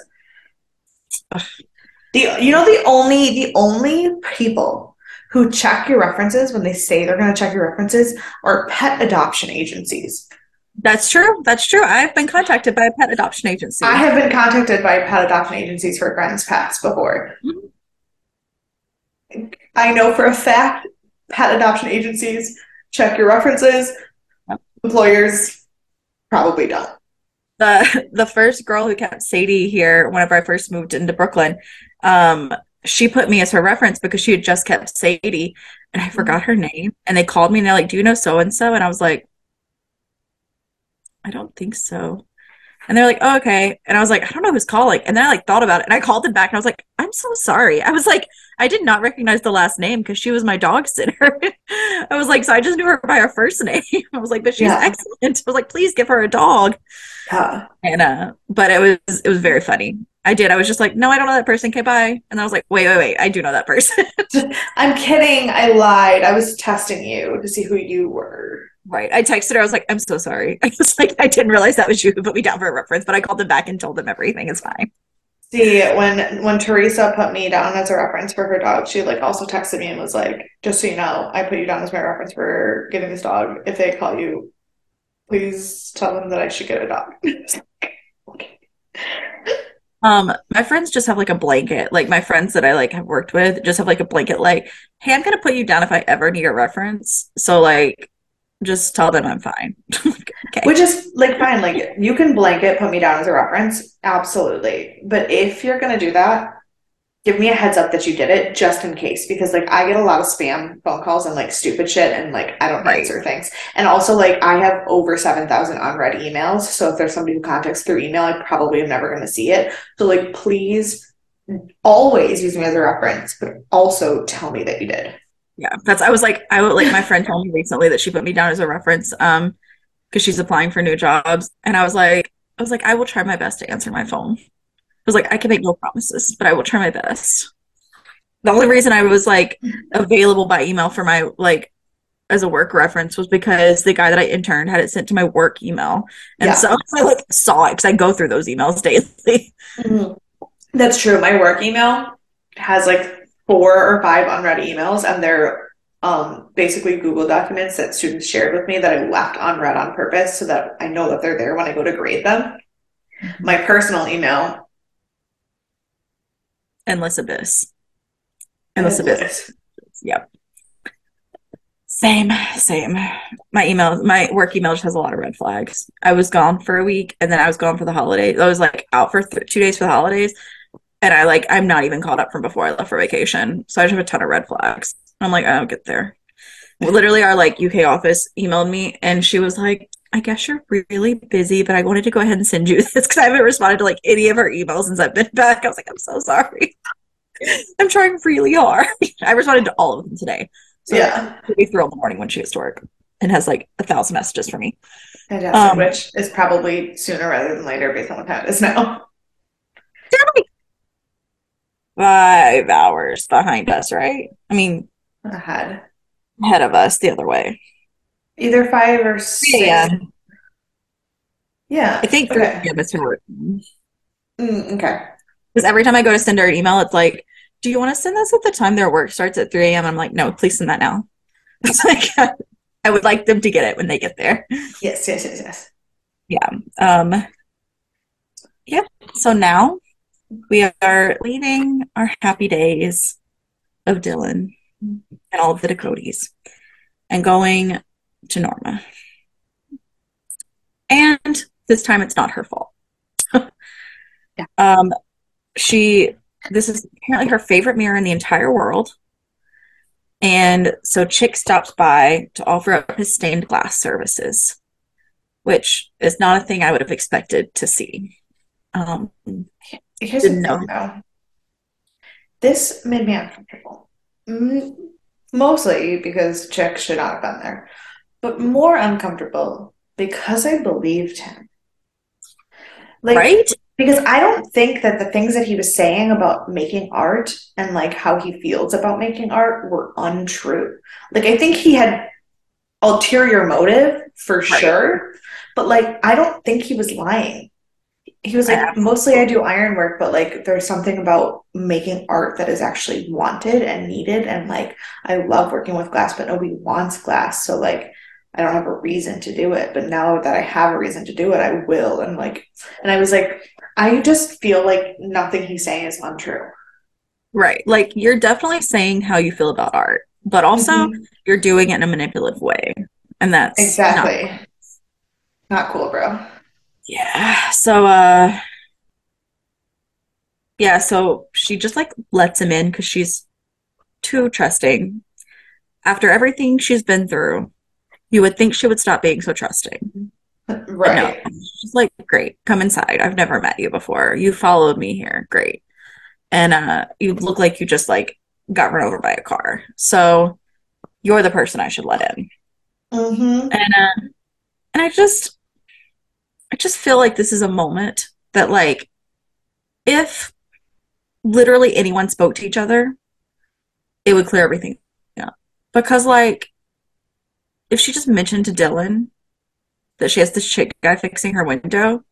The you know the only the only people who check your references when they say they're going to check your references are pet adoption agencies. That's true. That's true. I've been contacted by a pet adoption agency. I have been contacted by pet adoption agencies for friends pets before. I know for a fact pet adoption agencies check your references. Yep. Employers probably don't. the the first girl who kept Sadie here whenever I first moved into Brooklyn, um, she put me as her reference because she had just kept Sadie and I forgot her name. And they called me and they're like, Do you know so and so? And I was like, I don't think so. And they're like, oh, okay. And I was like, I don't know who's calling. And then I like thought about it and I called them back and I was like, I'm so sorry. I was like, I did not recognize the last name because she was my dog sitter. I was like, so I just knew her by her first name. I was like, but she's Yeah. excellent. I was like, please give her a dog. Yeah. And uh, but it was it was very funny. I did. I was just like, no, I don't know that person. Okay, bye. And I was like, wait, wait, wait. I do know that person. I'm kidding. I lied. I was testing you to see who you were. Right. I texted her. I was like, I'm so sorry. I was like, I didn't realize that was you who put me down for a reference, but I called them back and told them everything is fine. See, when when Teresa put me down as a reference for her dog, she like also texted me and was like, "Just so you know, I put you down as my reference for getting this dog. If they call you, please tell them that I should get a dog." okay. Um, my friends just have like a blanket. Like my friends that I like have worked with just have like a blanket. Like, hey, I'm gonna put you down if I ever need a reference. So like, just tell them I'm fine. okay. Which is like fine, like you can blanket put me down as a reference, absolutely. But if you're gonna do that, give me a heads up that you did it just in case, because like I get a lot of spam phone calls and like stupid shit, and like I don't Right. answer things. And also, like I have over seven thousand unread emails, so if there's somebody who contacts through email, I probably am never gonna see it. So like, please always use me as a reference, but also tell me that you did. Yeah, that's I was like I would like my friend told me recently that she put me down as a reference um because she's applying for new jobs and I was like I was like I will try my best to answer my phone. I was like I can make no promises, but I will try my best. The only reason I was like available by email for my like as a work reference was because the guy that I interned had it sent to my work email. And Yeah. so I like saw it because I go through those emails daily. That's true. My work email has like four or five unread emails, and they're um, basically Google documents that students shared with me that I left unread on purpose so that I know that they're there when I go to grade them. My personal email Endless abyss. Endless abyss. is Yep. Same, same. My email, my work email just has a lot of red flags. I was gone for a week and then I was gone for the holidays. I was like out for th- two days for the holidays. And I like, I'm not even caught up from before I left for vacation. So I just have a ton of red flags. I'm like, I don't get there. Literally, our like UK office emailed me and she was like, I guess you're really busy, but I wanted to go ahead and send you this because I haven't responded to like any of her emails since I've been back. I was like, I'm so sorry. I'm trying really hard. I responded to all of them today. So yeah, she'll be thrilled in the morning when she gets to work and has like a thousand messages for me. fantastic. Um, which is probably sooner rather than later based on what time it is now. Five hours behind us, right? I mean, Ahead, ahead of us the other way. either five or six. Yeah. Yeah. I think Okay. 3 a.m. is. Mm, okay. Because every time I go to send her an email, it's like, "Do you want to send this at the time their work starts at 3 a.m.?" I'm like, "No, please send that now." It's like I would like them to get it when they get there. Yes, yes, yes, yes. Yeah. Um, yeah. So now we are leaving our happy days of Dylan and all of the Decodys and going to Norma. And this time it's not her fault. Yeah. Um, she, this is apparently her favorite mirror in the entire world. And so Chick stops by to offer up his stained glass services, which is not a thing I would have expected to see. Um, Here's the Didn't thing, though. This made me uncomfortable. Mostly because Chick should not have been there, but more uncomfortable because I believed him. Like, right? because I don't think that the things that he was saying about making art and like how he feels about making art were untrue. Like, I think he had ulterior motive for sure, but like, I don't think he was lying. He was like, mostly I do iron work, but like, there's something about making art that is actually wanted and needed. And like, I love working with glass, but nobody wants glass. So like, I don't have a reason to do it. But now that I have a reason to do it, I will. And like, and I was like, I just feel like nothing he's saying is untrue. Right. Like you're definitely saying how you feel about art, but also Mhm. you're doing it in a manipulative way. And that's not Exactly. Not cool, bro. Yeah. So uh yeah, so she just like lets him in because she's too trusting. After everything she's been through, you would think she would stop being so trusting. But no. Right. She's like, great, come inside. I've never met you before. You followed me here. Great. And uh you look like you just like got run over by a car. So you're the person I should let in. Mm-hmm. And uh and I just I just feel like this is a moment that like if literally anyone spoke to each other, it would clear everything up. Because like if she just mentioned to Dylan that she has this chick guy fixing her window,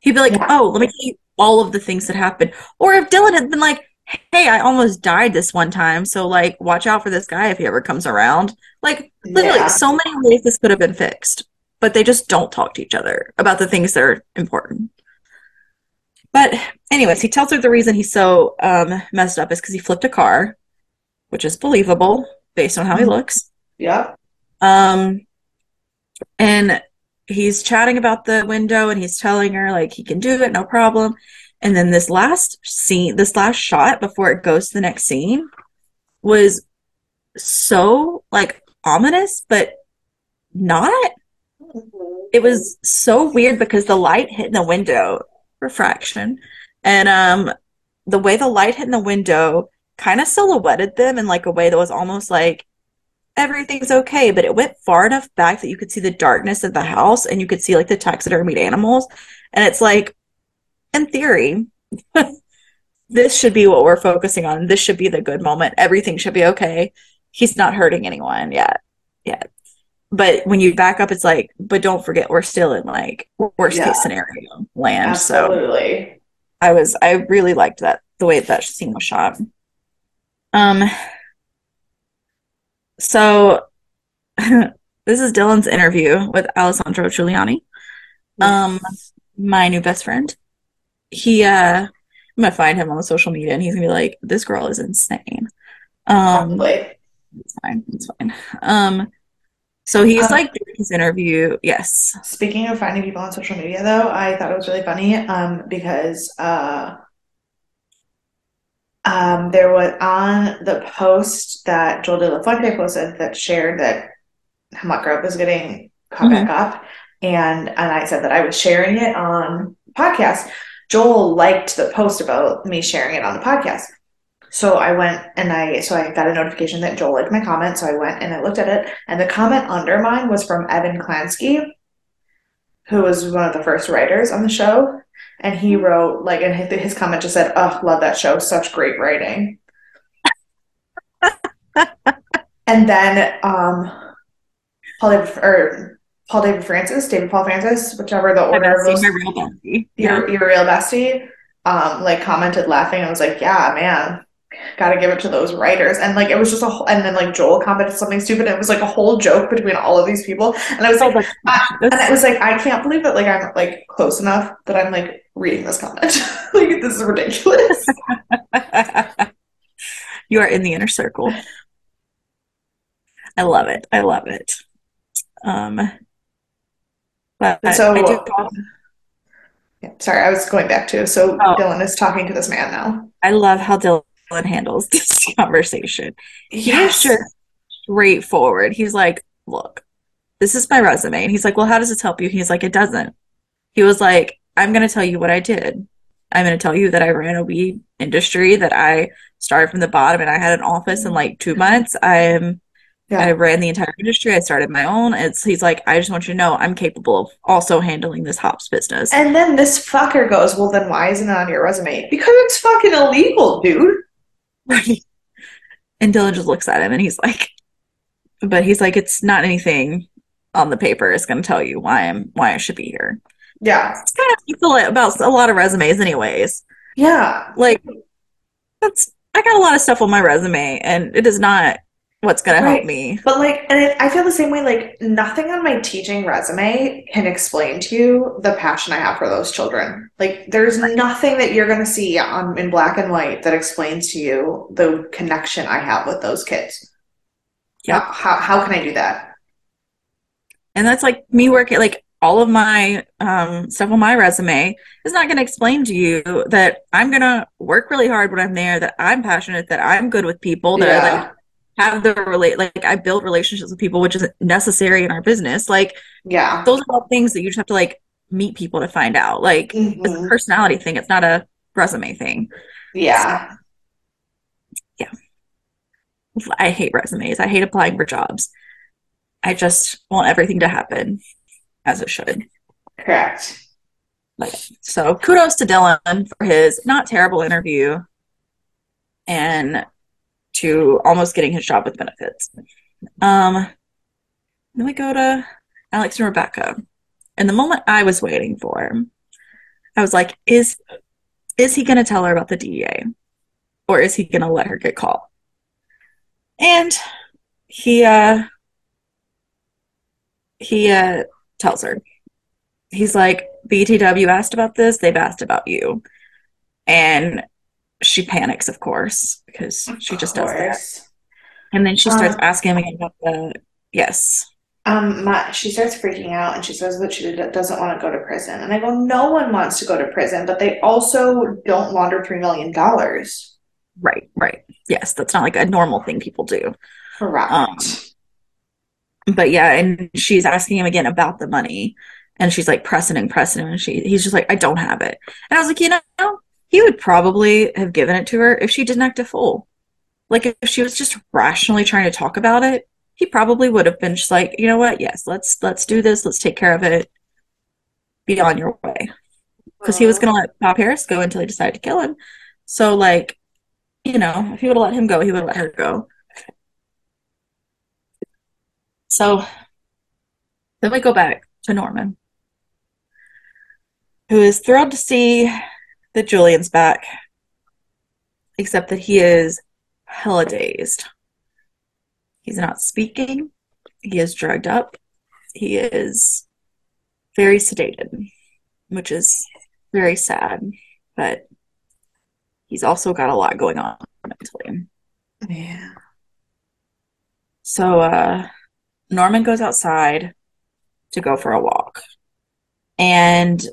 he'd be like, Yeah. "Oh, let me tell you all of the things that happened." Or if Dylan had been like, "Hey, I almost died this one time, so like watch out for this guy if he ever comes around." Like literally Yeah. so many ways this could have been fixed, but they just don't talk to each other about the things that are important. But anyways, he tells her the reason he's so um, messed up is because he flipped a car, which is believable based on how he Mhm. looks. Yeah. Um, and he's chatting about the window and he's telling her like he can do it, no problem. And then this last scene, this last shot before it goes to the next scene was so like ominous, but not. It was so weird because the light hit in the window, refraction, and um the way the light hit in the window kind of silhouetted them in like a way that was almost like everything's okay, but it went far enough back that you could see the darkness of the house and you could see like the taxidermied animals. And it's like, in theory, this should be what we're focusing on. This should be the good moment. Everything should be okay. He's not hurting anyone yet. Yet. But when you back up, it's like, but don't forget, we're still in like worst Yeah. case scenario land. So I was I really liked that the way that scene was shot. Um so this is Dylan's interview with Alessandro Juliani, um my new best friend. He uh I'm gonna find him on the social media and he's gonna be like, This girl is insane. Um Probably. it's fine, it's fine. Um so he's Um, like doing his interview, yes. Speaking of finding people on social media, though, I thought it was really funny um, because uh, um, there was on the post that Joel De La Fuente posted that shared that Hemlock Grove was getting caught back up, and and I said that I was sharing it on podcast. Joel liked the post about me sharing it on the podcast. So I went and I so I got a notification that Joel liked my comment. So I went and I looked at it, and the comment under mine was from Evan Klansky, who was one of the first writers on the show. And he wrote like, and his, comment just said, "Oh, love that show, such great writing." and then um, Holly or Paul David Francis, David Paul Francis, whichever the order of those, my real bestie. Yeah. your your real bestie, um, like commented laughing. I was like, yeah, man, gotta give it to those writers. And like it was just a whole, and then like Joel commented something stupid. It was like a whole joke between all of these people, and I was like, like, I, and I was like, I can't believe that like I'm like close enough that I'm like reading this comment. like this is ridiculous. you are in the inner circle. I love it. I love it. Um, but so- I do. Yeah, sorry, I was going back to so Oh. Dylan is talking to this man now. I love how Dylan handles this conversation. He is just straightforward. He's like, look, this is my resume. And he's like, well, how does this help you? He's like, it doesn't. He was like, I'm going to tell you what I did. I'm going to tell you that I ran a weed industry, that I started from the bottom and I had an office in like two months. I'm, Yeah. I ran the entire industry. I started my own. It's, he's like, I just want you to know I'm capable of also handling this hops business. And then this fucker goes, Well, then why isn't it on your resume? Because it's fucking illegal, dude. Right. And Dylan just looks at him and he's like, but he's like, it's not anything on the paper is going to tell you why I'm why I should be here. Yeah. It's kind of feel about a lot of resumes, anyways. Yeah. Like that's I got a lot of stuff on my resume, and it is not what's going to help me. But like, and it, I feel the same way. Like, nothing on my teaching resume can explain to you the passion I have for those children. Like, there's nothing that you're gonna see on in black and white that explains to you the connection I have with those kids. Yep. How, how, can I do that? And that's like me working like all of my um, stuff on my resume is not going to explain to you that I'm going to work really hard when I'm there, that I'm passionate, that I'm good with people, that I like Yeah. Have the relate like I build relationships with people, which is necessary in our business. Like Yeah. those are all things that you just have to like meet people to find out. Like it's a Mhm. personality thing. It's not a resume thing. Yeah. Yeah. I hate resumes. I hate applying for jobs. I just want everything to happen as it should. Correct. Like so kudos to Dylan for his not terrible interview and to almost getting his job with benefits. Um then we go to Alex and Rebecca. And the moment I was waiting for, I was like, is is he gonna tell her about the DEA? Or is he gonna let her get caught? And he uh he uh tells her. He's like, BTW asked about this, they've asked about you. And she panics, of course, because she just does that. And then she starts Um, asking him again about the yes. Um, my, she starts freaking out and she says that she doesn't want to go to prison. And I go, no one wants to go to prison, but they also don't launder $3 million. Right, right. Yes, that's not like a normal thing people do. Correct. Um, But yeah, and she's asking him again about the money. And she's like pressing and pressing and she he's just like, I don't have it. And I was like, you know, he would probably have given it to her if she didn't act a fool. Like if she was just rationally trying to talk about it, he probably would have been just like, you know what, yes, let's let's do this, let's take care of it. Be on your way. Because he was gonna let Bob Paris go until he decided to kill him. So like, you know, if he would have let him go, he would have let her go. So then we go back to Norman, who is thrilled to see that Julian's back, except that he is hella dazed. He's not speaking, he is drugged up, he is very sedated, which is very sad, but he's also got a lot going on mentally. Yeah. So uh, Norman goes outside to go for a walk. And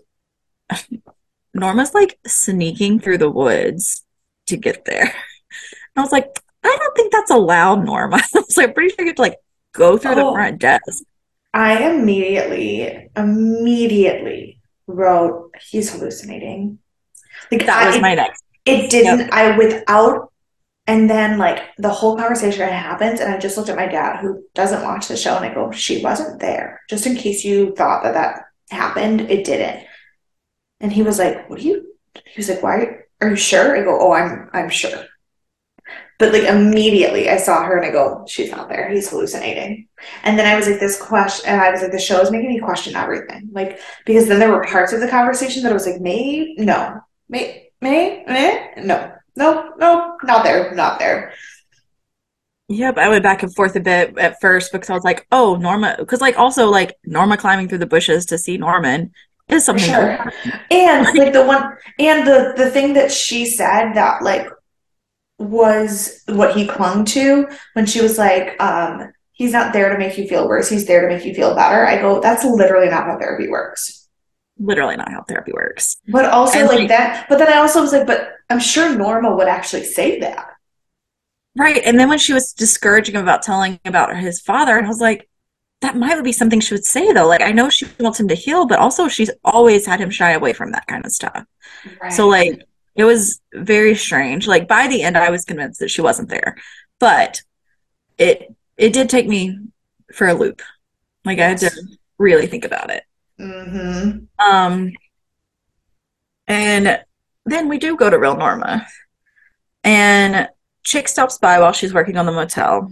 Norma's like sneaking through the woods to get there. And I was like, I don't think that's allowed, Norma. so I'm pretty sure you have to like go through the Oh. front desk. I immediately, immediately wrote, he's hallucinating. Like, That I, was my next. It didn't, I without, and then like the whole conversation happens, and I just looked at my dad who doesn't watch the show, and I go, she wasn't there. Just in case you thought that that happened, it didn't. And he was like, what do you, he was like, why, are you sure? I go, oh, I'm, I'm sure. But like immediately I saw her and I go, she's not there. He's hallucinating. And then I was like, this question, and I was like, the show is making me question everything. Like, because then there were parts of the conversation that I was like, may, no, may, may, may, no, no, no, not there, not there. Yep, I went back and forth a bit at first because I was like, oh, Norma, because like also like Norma climbing through the bushes to see Norman is something. Sure. And like the one, and the the thing that she said that like was what he clung to when she was like, um, he's not there to make you feel worse, he's there to make you feel better. I go, that's literally not how therapy works. Literally not how therapy works. But also like, like that, but then I also was like, but I'm sure Norma would actually say that. Right. And then when she was discouraging him about telling about his father, and I was like, that might be something she would say though. Like I know she wants him to heal, but also she's always had him shy away from that kind of stuff. Right. So like it was very strange. Like by the end I was convinced that she wasn't there. But it it did take me for a loop. Like yes. I had to really think about it. Mm-hmm. Um and then we do go to real Norma. And chick stops by while she's working on the motel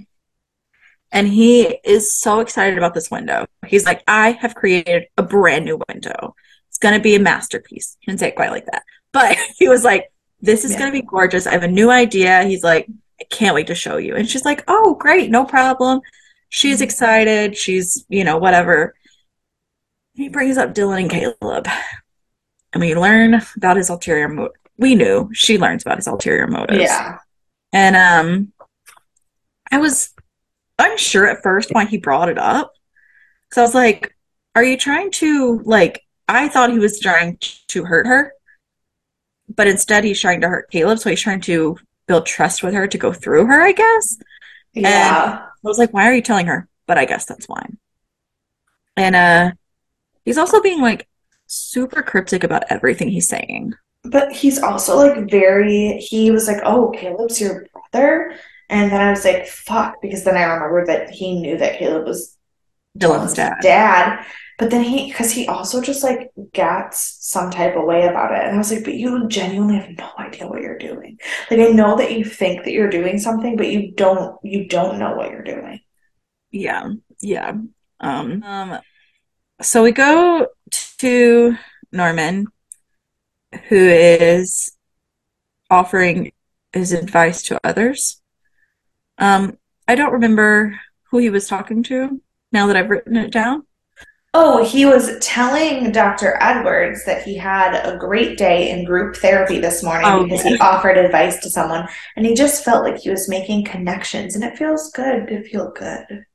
and he is so excited about this window. He's like, I have created a brand new window. It's going to be a masterpiece. He didn't say it quite like that, but he was like, This is yeah. going to be gorgeous. I have a new idea. He's like, I can't wait to show you. And she's like, Oh, great. No problem. She's mm-hmm. excited. She's, you know, whatever. He brings up Dylan and Caleb. And we learn about his ulterior motive. We knew she learns about his ulterior motives. Yeah. And um, I was unsure at first why he brought it up. So I was like, are you trying to like I thought he was trying to hurt her, but instead he's trying to hurt Caleb, so he's trying to build trust with her to go through her, I guess. Yeah. And I was like, why are you telling her? But I guess that's why. And uh he's also being like super cryptic about everything he's saying. But he's also like very, he was like, oh, Caleb's your brother. And then I was like, fuck, because then I remembered that he knew that Caleb was Dylan's dad. dad. But then he, because he also just like gets some type of way about it. And I was like, but you genuinely have no idea what you're doing. Like, I know that you think that you're doing something, but you don't, you don't know what you're doing. Yeah. Yeah. Um, um so we go to Norman who is offering his advice to others. Um, I don't remember who he was talking to now that I've written it down. Oh, he was telling Dr. Edwards that he had a great day in group therapy this morning oh, because he offered advice to someone and he just felt like he was making connections and it feels good to feel good.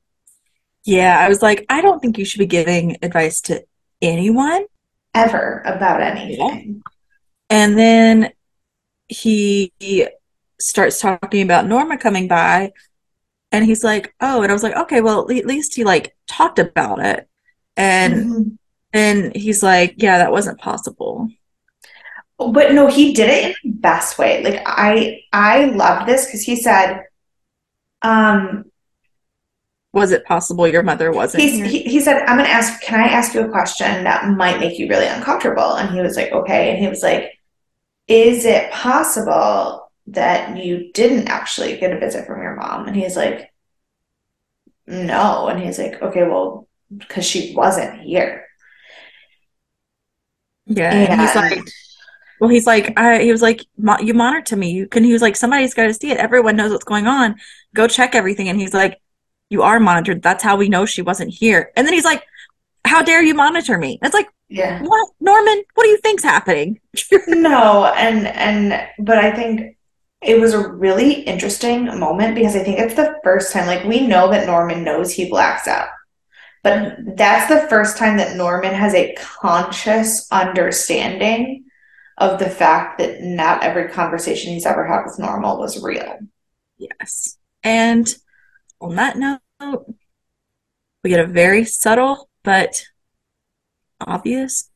Yeah, I was like, I don't think you should be giving advice to anyone ever about anything. And then he starts talking about Norma coming by and he's like, "Oh," and I was like, "Okay, well, at least he like talked about it." And mm-hmm. and he's like, "Yeah, that wasn't possible." But no, he did it in the best way. Like I I loved this cuz he said um was it possible your mother wasn't he, he said i'm going to ask can i ask you a question that might make you really uncomfortable and he was like okay and he was like is it possible that you didn't actually get a visit from your mom? And he's like, no. And he's like, okay, well, because she wasn't here. Yeah. And, and he's like, well, he's like, I, he was like, you monitor to me. You can, he was like, somebody's got to see it. Everyone knows what's going on. Go check everything. And he's like, you are monitored. That's how we know she wasn't here. And then he's like, how dare you monitor me? It's like, yeah. What, Norman? What do you think's happening? no, and and but I think it was a really interesting moment because I think it's the first time like we know that Norman knows he blacks out. But that's the first time that Norman has a conscious understanding of the fact that not every conversation he's ever had with Norma was real. Yes. And on that note, we get a very subtle but obvious,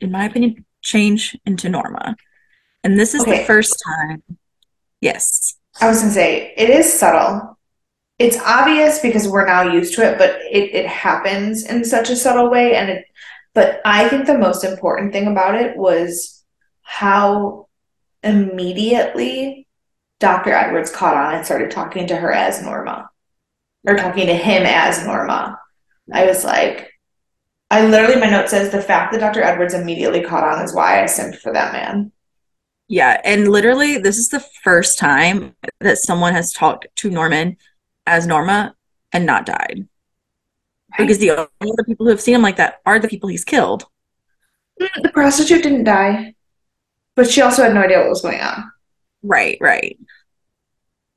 in my opinion, change into Norma. And this is okay. the first time. Yes. I was going to say, it is subtle. It's obvious because we're now used to it, but it, it happens in such a subtle way. And it, but I think the most important thing about it was how immediately Dr. Edwards caught on and started talking to her as Norma or talking to him as Norma. I was like, I literally, my note says the fact that Dr. Edwards immediately caught on is why I simped for that man. Yeah, and literally, this is the first time that someone has talked to Norman as Norma and not died. Right. Because the only other people who have seen him like that are the people he's killed. The prostitute didn't die, but she also had no idea what was going on. Right, right.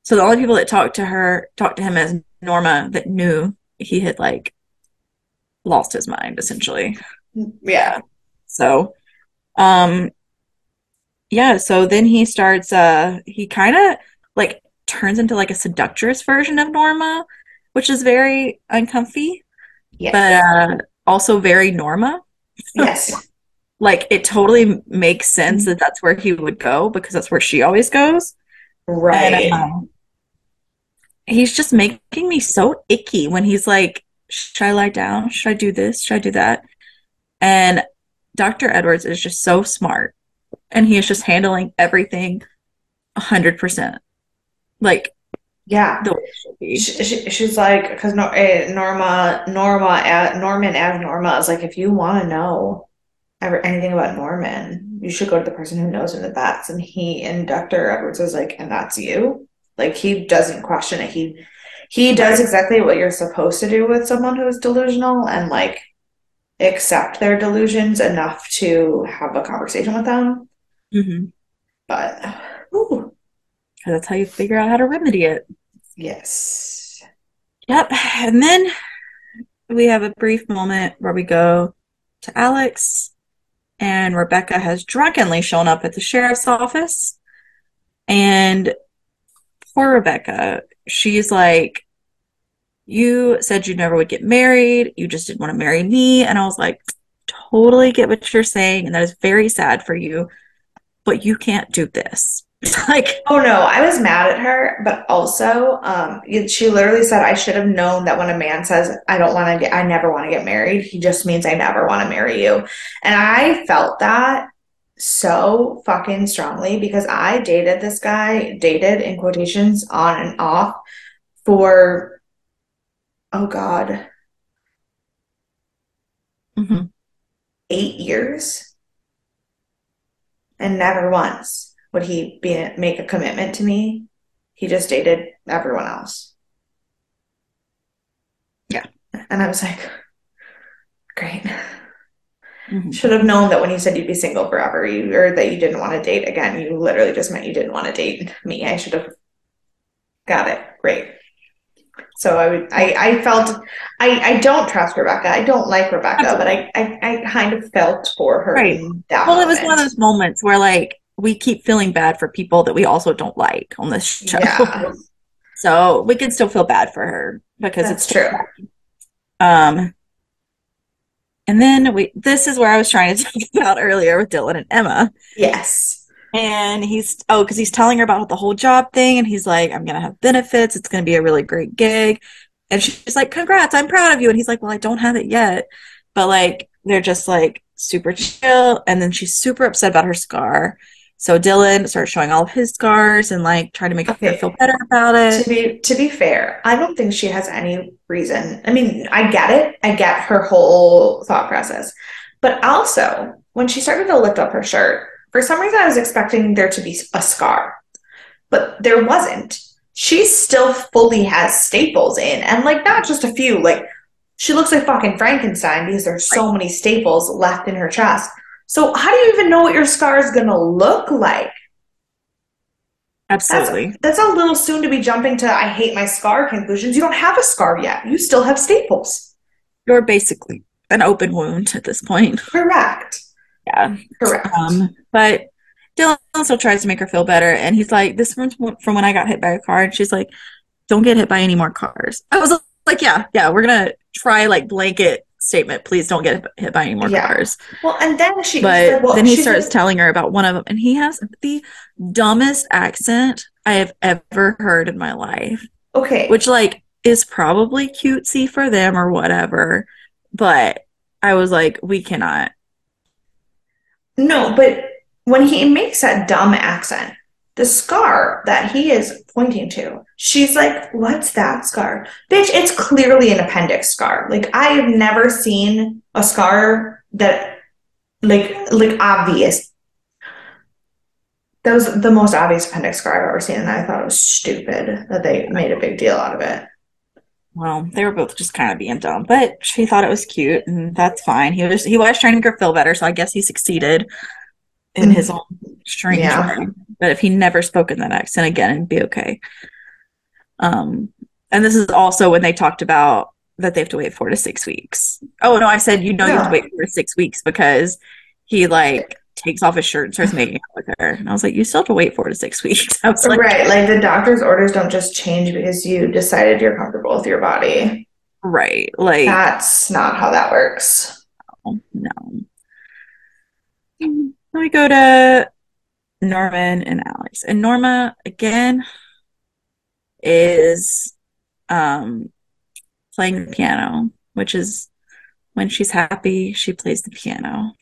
So the only people that talked to her, talked to him as Norma that knew he had like lost his mind essentially. Yeah. So, um, yeah, so then he starts, uh, he kind of like turns into like a seductress version of Norma, which is very uncomfy, Yes. but uh, also very Norma. yes. Like it totally makes sense that that's where he would go because that's where she always goes. Right. And, um, he's just making me so icky when he's like, should I lie down? Should I do this? Should I do that? And Dr. Edwards is just so smart and he is just handling everything 100%. Like yeah. the way it should be. She, she, she's like, because no, eh, Norma, Norma, uh, Norman as Norma is like, if you want to know ever anything about Norman, you should go to the person who knows him the best. And he and Dr. Edwards is like, and that's you. Like he doesn't question it. He he does exactly what you're supposed to do with someone who is delusional and like accept their delusions enough to have a conversation with them. hmm But ooh, That's how you figure out how to remedy it. yes. Yep. And then we have a brief moment where we go to Alex, and Rebecca has drunkenly shown up at the sheriff's office. And poor Rebecca, she's like, You said you never would get married. You just didn't want to marry me. And I was like, Totally get what you're saying. And that is very sad for you, but you can't do this. like, Oh no, I was mad at her, but also, um, she literally said I should have known that when a man says I don't want to get, I never want to get married, he just means I never want to marry you. And I felt that so fucking strongly because I dated this guy, dated in quotations on and off for, oh God, mhm. eight years. And never once would he be make a commitment to me. He just dated everyone else. Yeah. And I was like, great. Mhm. Should have known that when you said you'd be single forever, you or that you didn't want to date again, you literally just meant you didn't want to date me. I should have got it. Great. So I would I, I felt I, I don't trust Rebecca. I don't like Rebecca, but I, I, I kind of felt for her Right. in that Well, it was one of those moments where like we keep feeling bad for people that we also don't like on this show. Yeah. So we can still feel bad for her because That's it's true. Um, and then we this is where I was trying to talk about earlier with Dylan and Emma. Yes. And he's oh, because he's telling her about the whole job thing, and he's like, I'm gonna have benefits, it's gonna be a really great gig. And she's like, Congrats, I'm proud of you. And he's like, Well, I don't have it yet. But like they're just like super chill, and then she's super upset about her scar. So Dylan starts showing all of his scars and like trying to make her feel better about To it. be to be fair, I don't think she has any reason. I mean, I get it. I get her whole thought process. But also, when she started to lift up her shirt, for some reason I was expecting there to be a scar. But there wasn't. She still fully has staples in, and like not just a few, like she looks like fucking Frankenstein because there's so many staples left in her chest. So how do you even know what your scar is gonna look like? That's Absolutely. that's a little soon to be jumping to I hate my scar conclusions. You don't have a scar yet. You still have staples. You're basically an open wound at this point. Correct. Yeah. Correct. Um, but Dylan still tries to make her feel better, and he's like, "This from from when I got hit by a car," and she's like, "Don't get hit by any more cars." I was like, "Yeah, yeah, we're gonna try like blanket statement. Please don't get hit by any more Yeah. cars." well, and then she But said, well, then he starts telling her about one of them, and he has the dumbest accent I have ever heard in my life, okay. which like is probably cutesy for them or whatever, but I was like, we cannot. No, but when he makes that dumb accent, the scar that he is pointing to. She's like, What's that scar? Bitch, it's clearly an appendix scar. Like, I have never seen a scar that, like, like obvious. That was the most obvious appendix scar I've ever seen, and I thought it was stupid that they made a big deal out of it. Well, they were both just kind of being dumb, but she thought it was cute, and that's fine. He was he was trying to make her feel better, so I guess he succeeded in his own strange Yeah. way. But if he never spoke in that accent again, it'd be okay. Um, and this is also when they talked about that they have to wait four to six weeks. Oh no, I said you know you have to wait four to six weeks because he like takes off his shirt and starts making out with her. And I was like, you still have to wait four to six weeks. I was like, right. Like, the doctor's orders don't just change because you decided you're comfortable with your body. right, like That's not how that works. no. Then we go to Norman and Alex. And Norma again is um playing the piano, which is when she's happy, she plays the piano.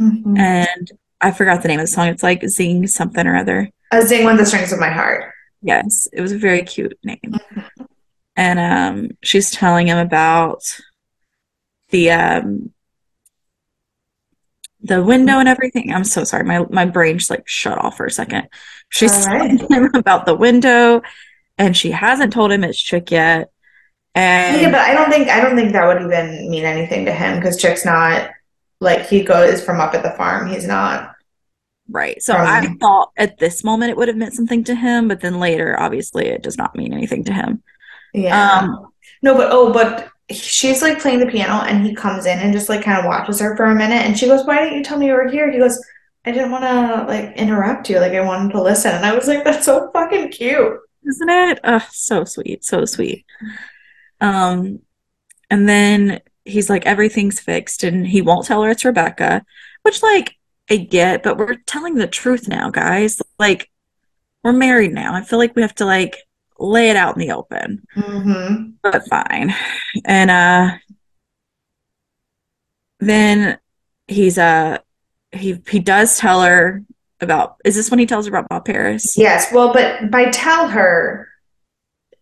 Mhm. And I forgot the name of the song. It's like Zing something or other. A zing with the strings of my heart. Yes, it was a very cute name. And um she's telling him about the um the window and everything. I'm so sorry. My my brain just like shut off for a second. She's All right. telling him about the window and she hasn't told him it's Chick yet. Yeah, And but I don't think I don't think that would even mean anything to him because Chick's not like he goes from up at the farm. He's not. right. So I Um, thought at this moment it would have meant something to him, but then later obviously it does not mean anything to him. Yeah. Um No, but oh, but she's like playing the piano and he comes in and just like kind of watches her for a minute and she goes, "Why didn't you tell me you were here?" He goes, "I didn't want to like interrupt you. Like I wanted to listen." And I was like, "That's so fucking cute." isn't it? Oh, so sweet, so sweet. Um, and then he's like, everything's fixed, and he won't tell her it's Rebecca, which like I get, but we're telling the truth now, guys. Like we're married now. I feel like we have to like lay it out in the open, Mm-hmm. but fine. And uh, then he's uh he he does tell her about. Is this when he tells her about Bob Paris? Yes. Well, but by tell her,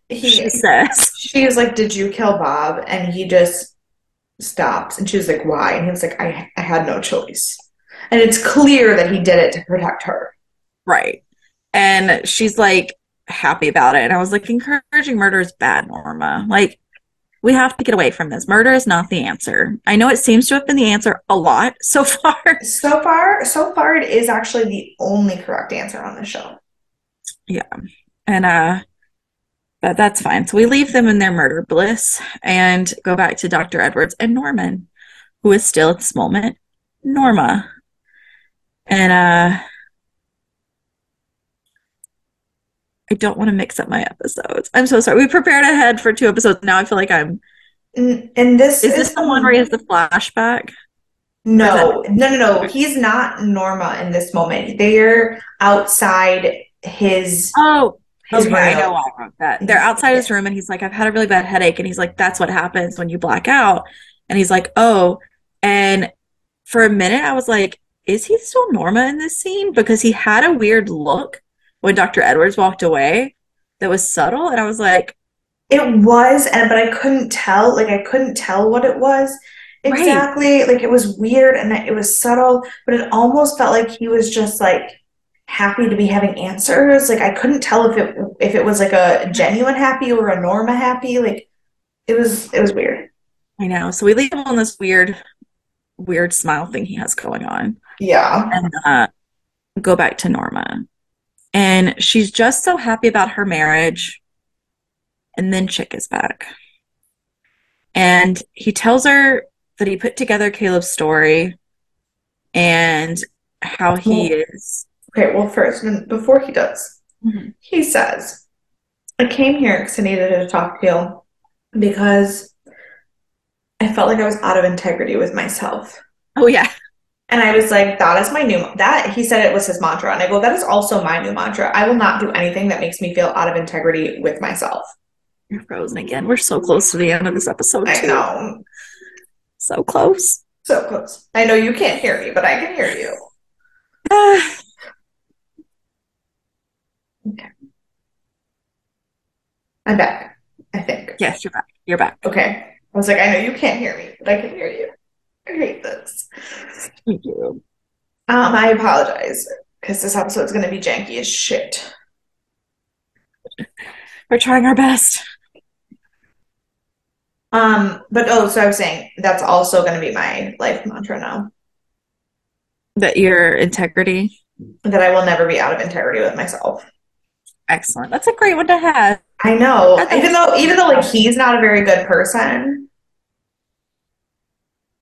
he She says. she was like, "Did you kill Bob?" And he just stops, and she was like, "Why?" And he was like, "I I had no choice." And it's clear that he did it to protect her. Right. And she's like happy about it. And I was like, encouraging murder is bad, Norma. Like, we have to get away from this. Murder is not the answer. I know it seems to have been the answer a lot so far. So far, so far, it is actually the only correct answer on the show. Yeah. And uh but that's fine. So we leave them in their murder bliss and go back to Dr. Edwards and Norman, who is still at this moment Norma. And uh I don't want to mix up my episodes. I'm so sorry. We prepared ahead for two episodes. Now I feel like I'm And, and this Is this the one where he has the flashback? No, no, no, no. He's not Norma in this moment. They're outside his Oh, okay, I know I wrote that. They're outside his room and he's like, I've had a really bad headache. And he's like, That's what happens when you black out. And he's like, Oh. And for a minute, I was like, Is he still Norma in this scene? Because he had a weird look when Dr. Edwards walked away that was subtle. And I was like, It was, and but I couldn't tell. Like I couldn't tell what it was Right. exactly. Like it was weird and it was subtle, but it almost felt like he was just like happy to be having answers. Like I couldn't tell if it if it was like a genuine happy or a Norma happy. Like it was it was weird. I know. So we leave him on this weird, weird smile thing he has going on. Yeah. and uh, go back to Norma. And she's just so happy about her marriage. And then Chick is back. And he tells her that he put together Caleb's story and how he is. Okay, well first before he does, Mhm. he says, I came here because I needed to talk to you because I felt like I was out of integrity with myself. Oh, yeah. And I was like, that is my new that he said it was his mantra. And I go, that is also my new mantra. I will not do anything that makes me feel out of integrity with myself. You're frozen again. We're so close to the end of this episode, I know. So close. So close. I know you can't hear me, but I can hear you. Ah. I'm back, I think. Yes, you're back. You're back. Okay. I was like, I know you can't hear me, but I can hear you. I hate this. Thank you. Um, I apologize because this episode's going to be janky as shit. We're trying our best. Um, but oh, so I was saying that's also going to be my life mantra now. That your integrity. That I will never be out of integrity with myself. Excellent. That's a great one to have. I know. Even though even though like he's not a very good person.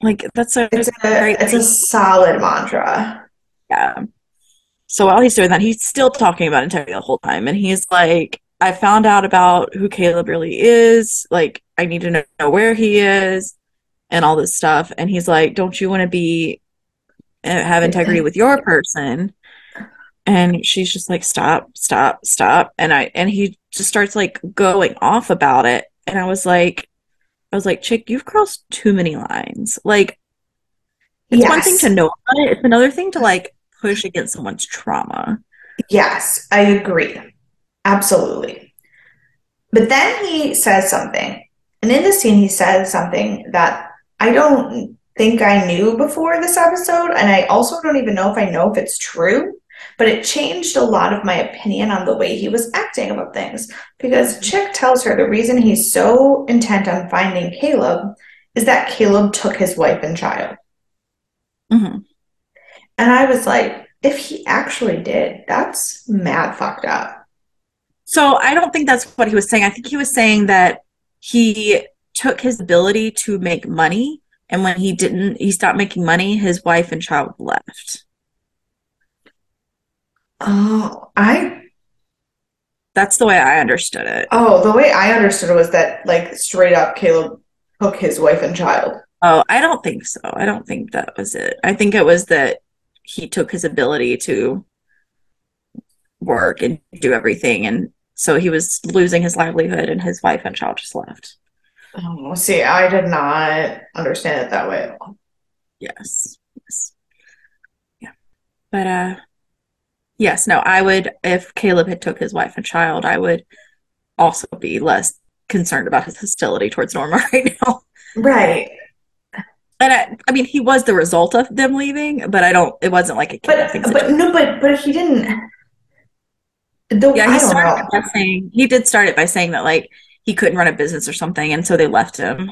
Like that's a it's a great it's a solid mantra. Yeah. So while he's doing that, he's still talking about integrity the whole time. And he's like, I found out about who Caleb really is. Like, I need to know where he is and all this stuff. And he's like, Don't you want to be, uh, have integrity with your person? And she's just like, Stop, stop, stop. And I, and he just starts like going off about it. And I was like, I was like, Chick, you've crossed too many lines. Like, it's yes. one thing to know about it, it's another thing to like push against someone's trauma. Yes, I agree. Absolutely. But then he says something. And in this scene, he says something that I don't think I knew before this episode. And I also don't even know if I know if it's true. But it changed a lot of my opinion on the way he was acting about things. Because Chick tells her the reason he's so intent on finding Caleb is that Caleb took his wife and child. Mm-hmm. And I was like, if he actually did, that's mad fucked up. So I don't think that's what he was saying. I think he was saying that he took his ability to make money, and when he didn't, he stopped making money, his wife and child left. Oh, I. That's the way I understood it. Oh, the way I understood it was that, like, straight up, Caleb took his wife and child. Oh, I don't think so. I don't think that was it. I think it was that he took his ability to work and do everything and so he was losing his livelihood and his wife and child just left oh see i did not understand it that way at all yes yes yeah but uh yes no i would if caleb had took his wife and child i would also be less concerned about his hostility towards norma right now right and I, I mean, he was the result of them leaving, but I don't. It wasn't like a but, but no, but but he didn't. Though, yeah, he started by saying he did start it by saying that like he couldn't run a business or something, and so they left him.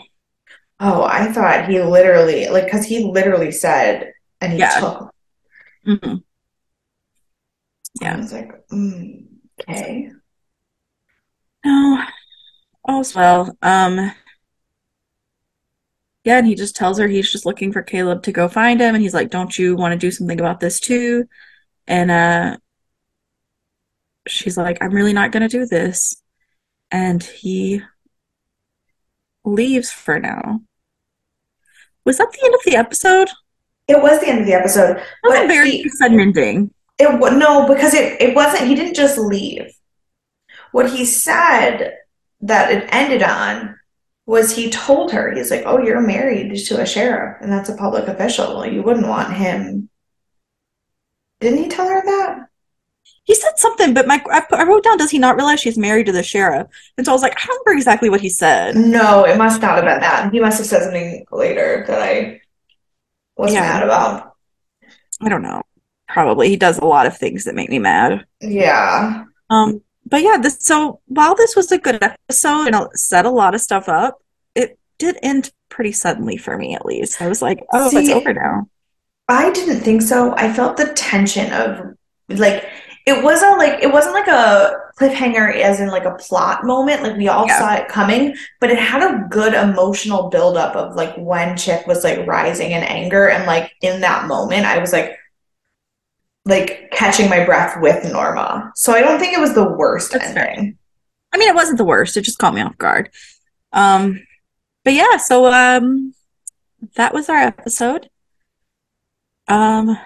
Oh, I thought he literally like because he literally said, and he yeah. took. Mm-hmm. Yeah, I was like, mm, okay. No, all's well. Um, yeah, and he just tells her he's just looking for Caleb to go find him, and he's like, "Don't you want to do something about this too?" And uh, she's like, "I'm really not going to do this," and he leaves for now. Was that the end of the episode? It was the end of the episode. That was a very he, sudden ending. It no, because it it wasn't. He didn't just leave. What he said that it ended on was he told her he's like oh you're married to a sheriff and that's a public official. You wouldn't want him. Didn't he tell her that? He said something but my I, I wrote down does he not realize she's married to the sheriff? And so i was like i don't remember exactly what he said. No it must not have been that. He must have said something later that i was yeah. mad about. I don't know probably he does a lot of things that make me mad yeah um but yeah, this so while this was a good episode and set a lot of stuff up, it did end pretty suddenly for me at least. I was like, oh, See, it's over now. I didn't think so. I felt the tension of like it wasn't like it wasn't like a cliffhanger as in like a plot moment like we all yeah. saw it coming but it had a good emotional buildup of like when chick was like rising in anger and like in that moment i was like like catching my breath with Norma. So I don't think it was the worst That's ending. Fair. I mean, it wasn't the worst. It just caught me off guard. Um, but yeah, so um, that was our episode. Um,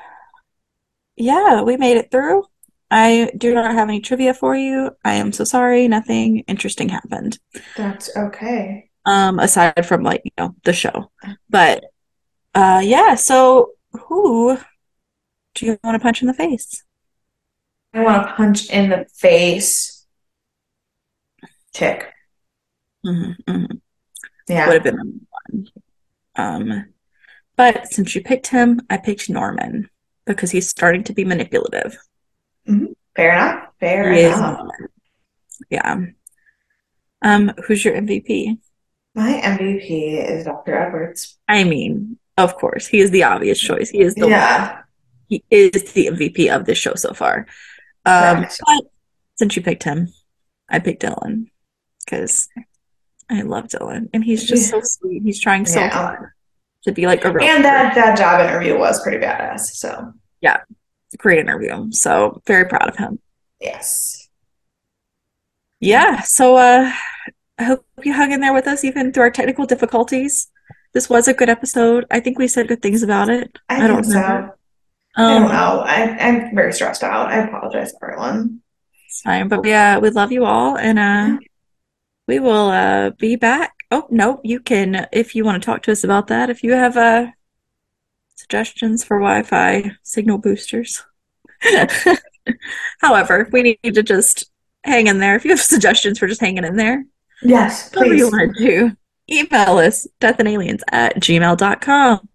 yeah, we made it through. I do not have any trivia for you. I am so sorry. Nothing interesting happened. That's okay. Um, aside from like you know the show, but uh, yeah. So who do you want to punch in the face? I want to punch in the face. Chick. Mhm, mhm. Would have been my one. Um, but since you picked him, I picked Norman because he's starting to be manipulative. Mhm. Fair enough. Fair He enough. Yeah. Um, who's your MVP? My MVP is Dr. Edwards. I mean, of course, he is the obvious choice. He is the one. Yeah. He is the MVP of this show so far. Um, but since you picked him, I picked Dylan because I love Dylan and he's just so sweet. He's trying so Yeah. hard to be like a real And that that job interview was pretty badass. So yeah, great interview. So very proud of him. yes. Yeah. So uh I hope you hung in there with us even through our technical difficulties. This was a good episode. I think we said good things about it. I, don't know. so. I Um, don't know. I, I'm very stressed out. I apologize, everyone. It's fine, but yeah, we love you all, and uh, we will uh be back. Oh no, you can if you want to talk to us about that. If you have uh suggestions for Wi-Fi signal boosters. However, we need to just hang in there. If you have suggestions for just hanging in there, Yes, whatever you please. want to do, email us deathandaliens at gmail.com.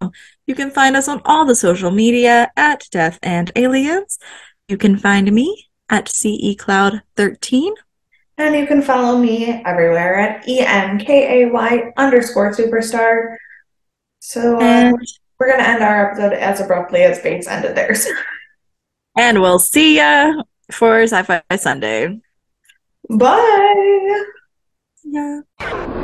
You can find us on all the social media at Death and Aliens. You can find me at CECloud13. And you can follow me everywhere at E N K A Y underscore superstar. So uh, we're gonna end our episode as abruptly as Bates ended theirs. and we'll see ya for Sci Fi Sunday. Bye. Yeah.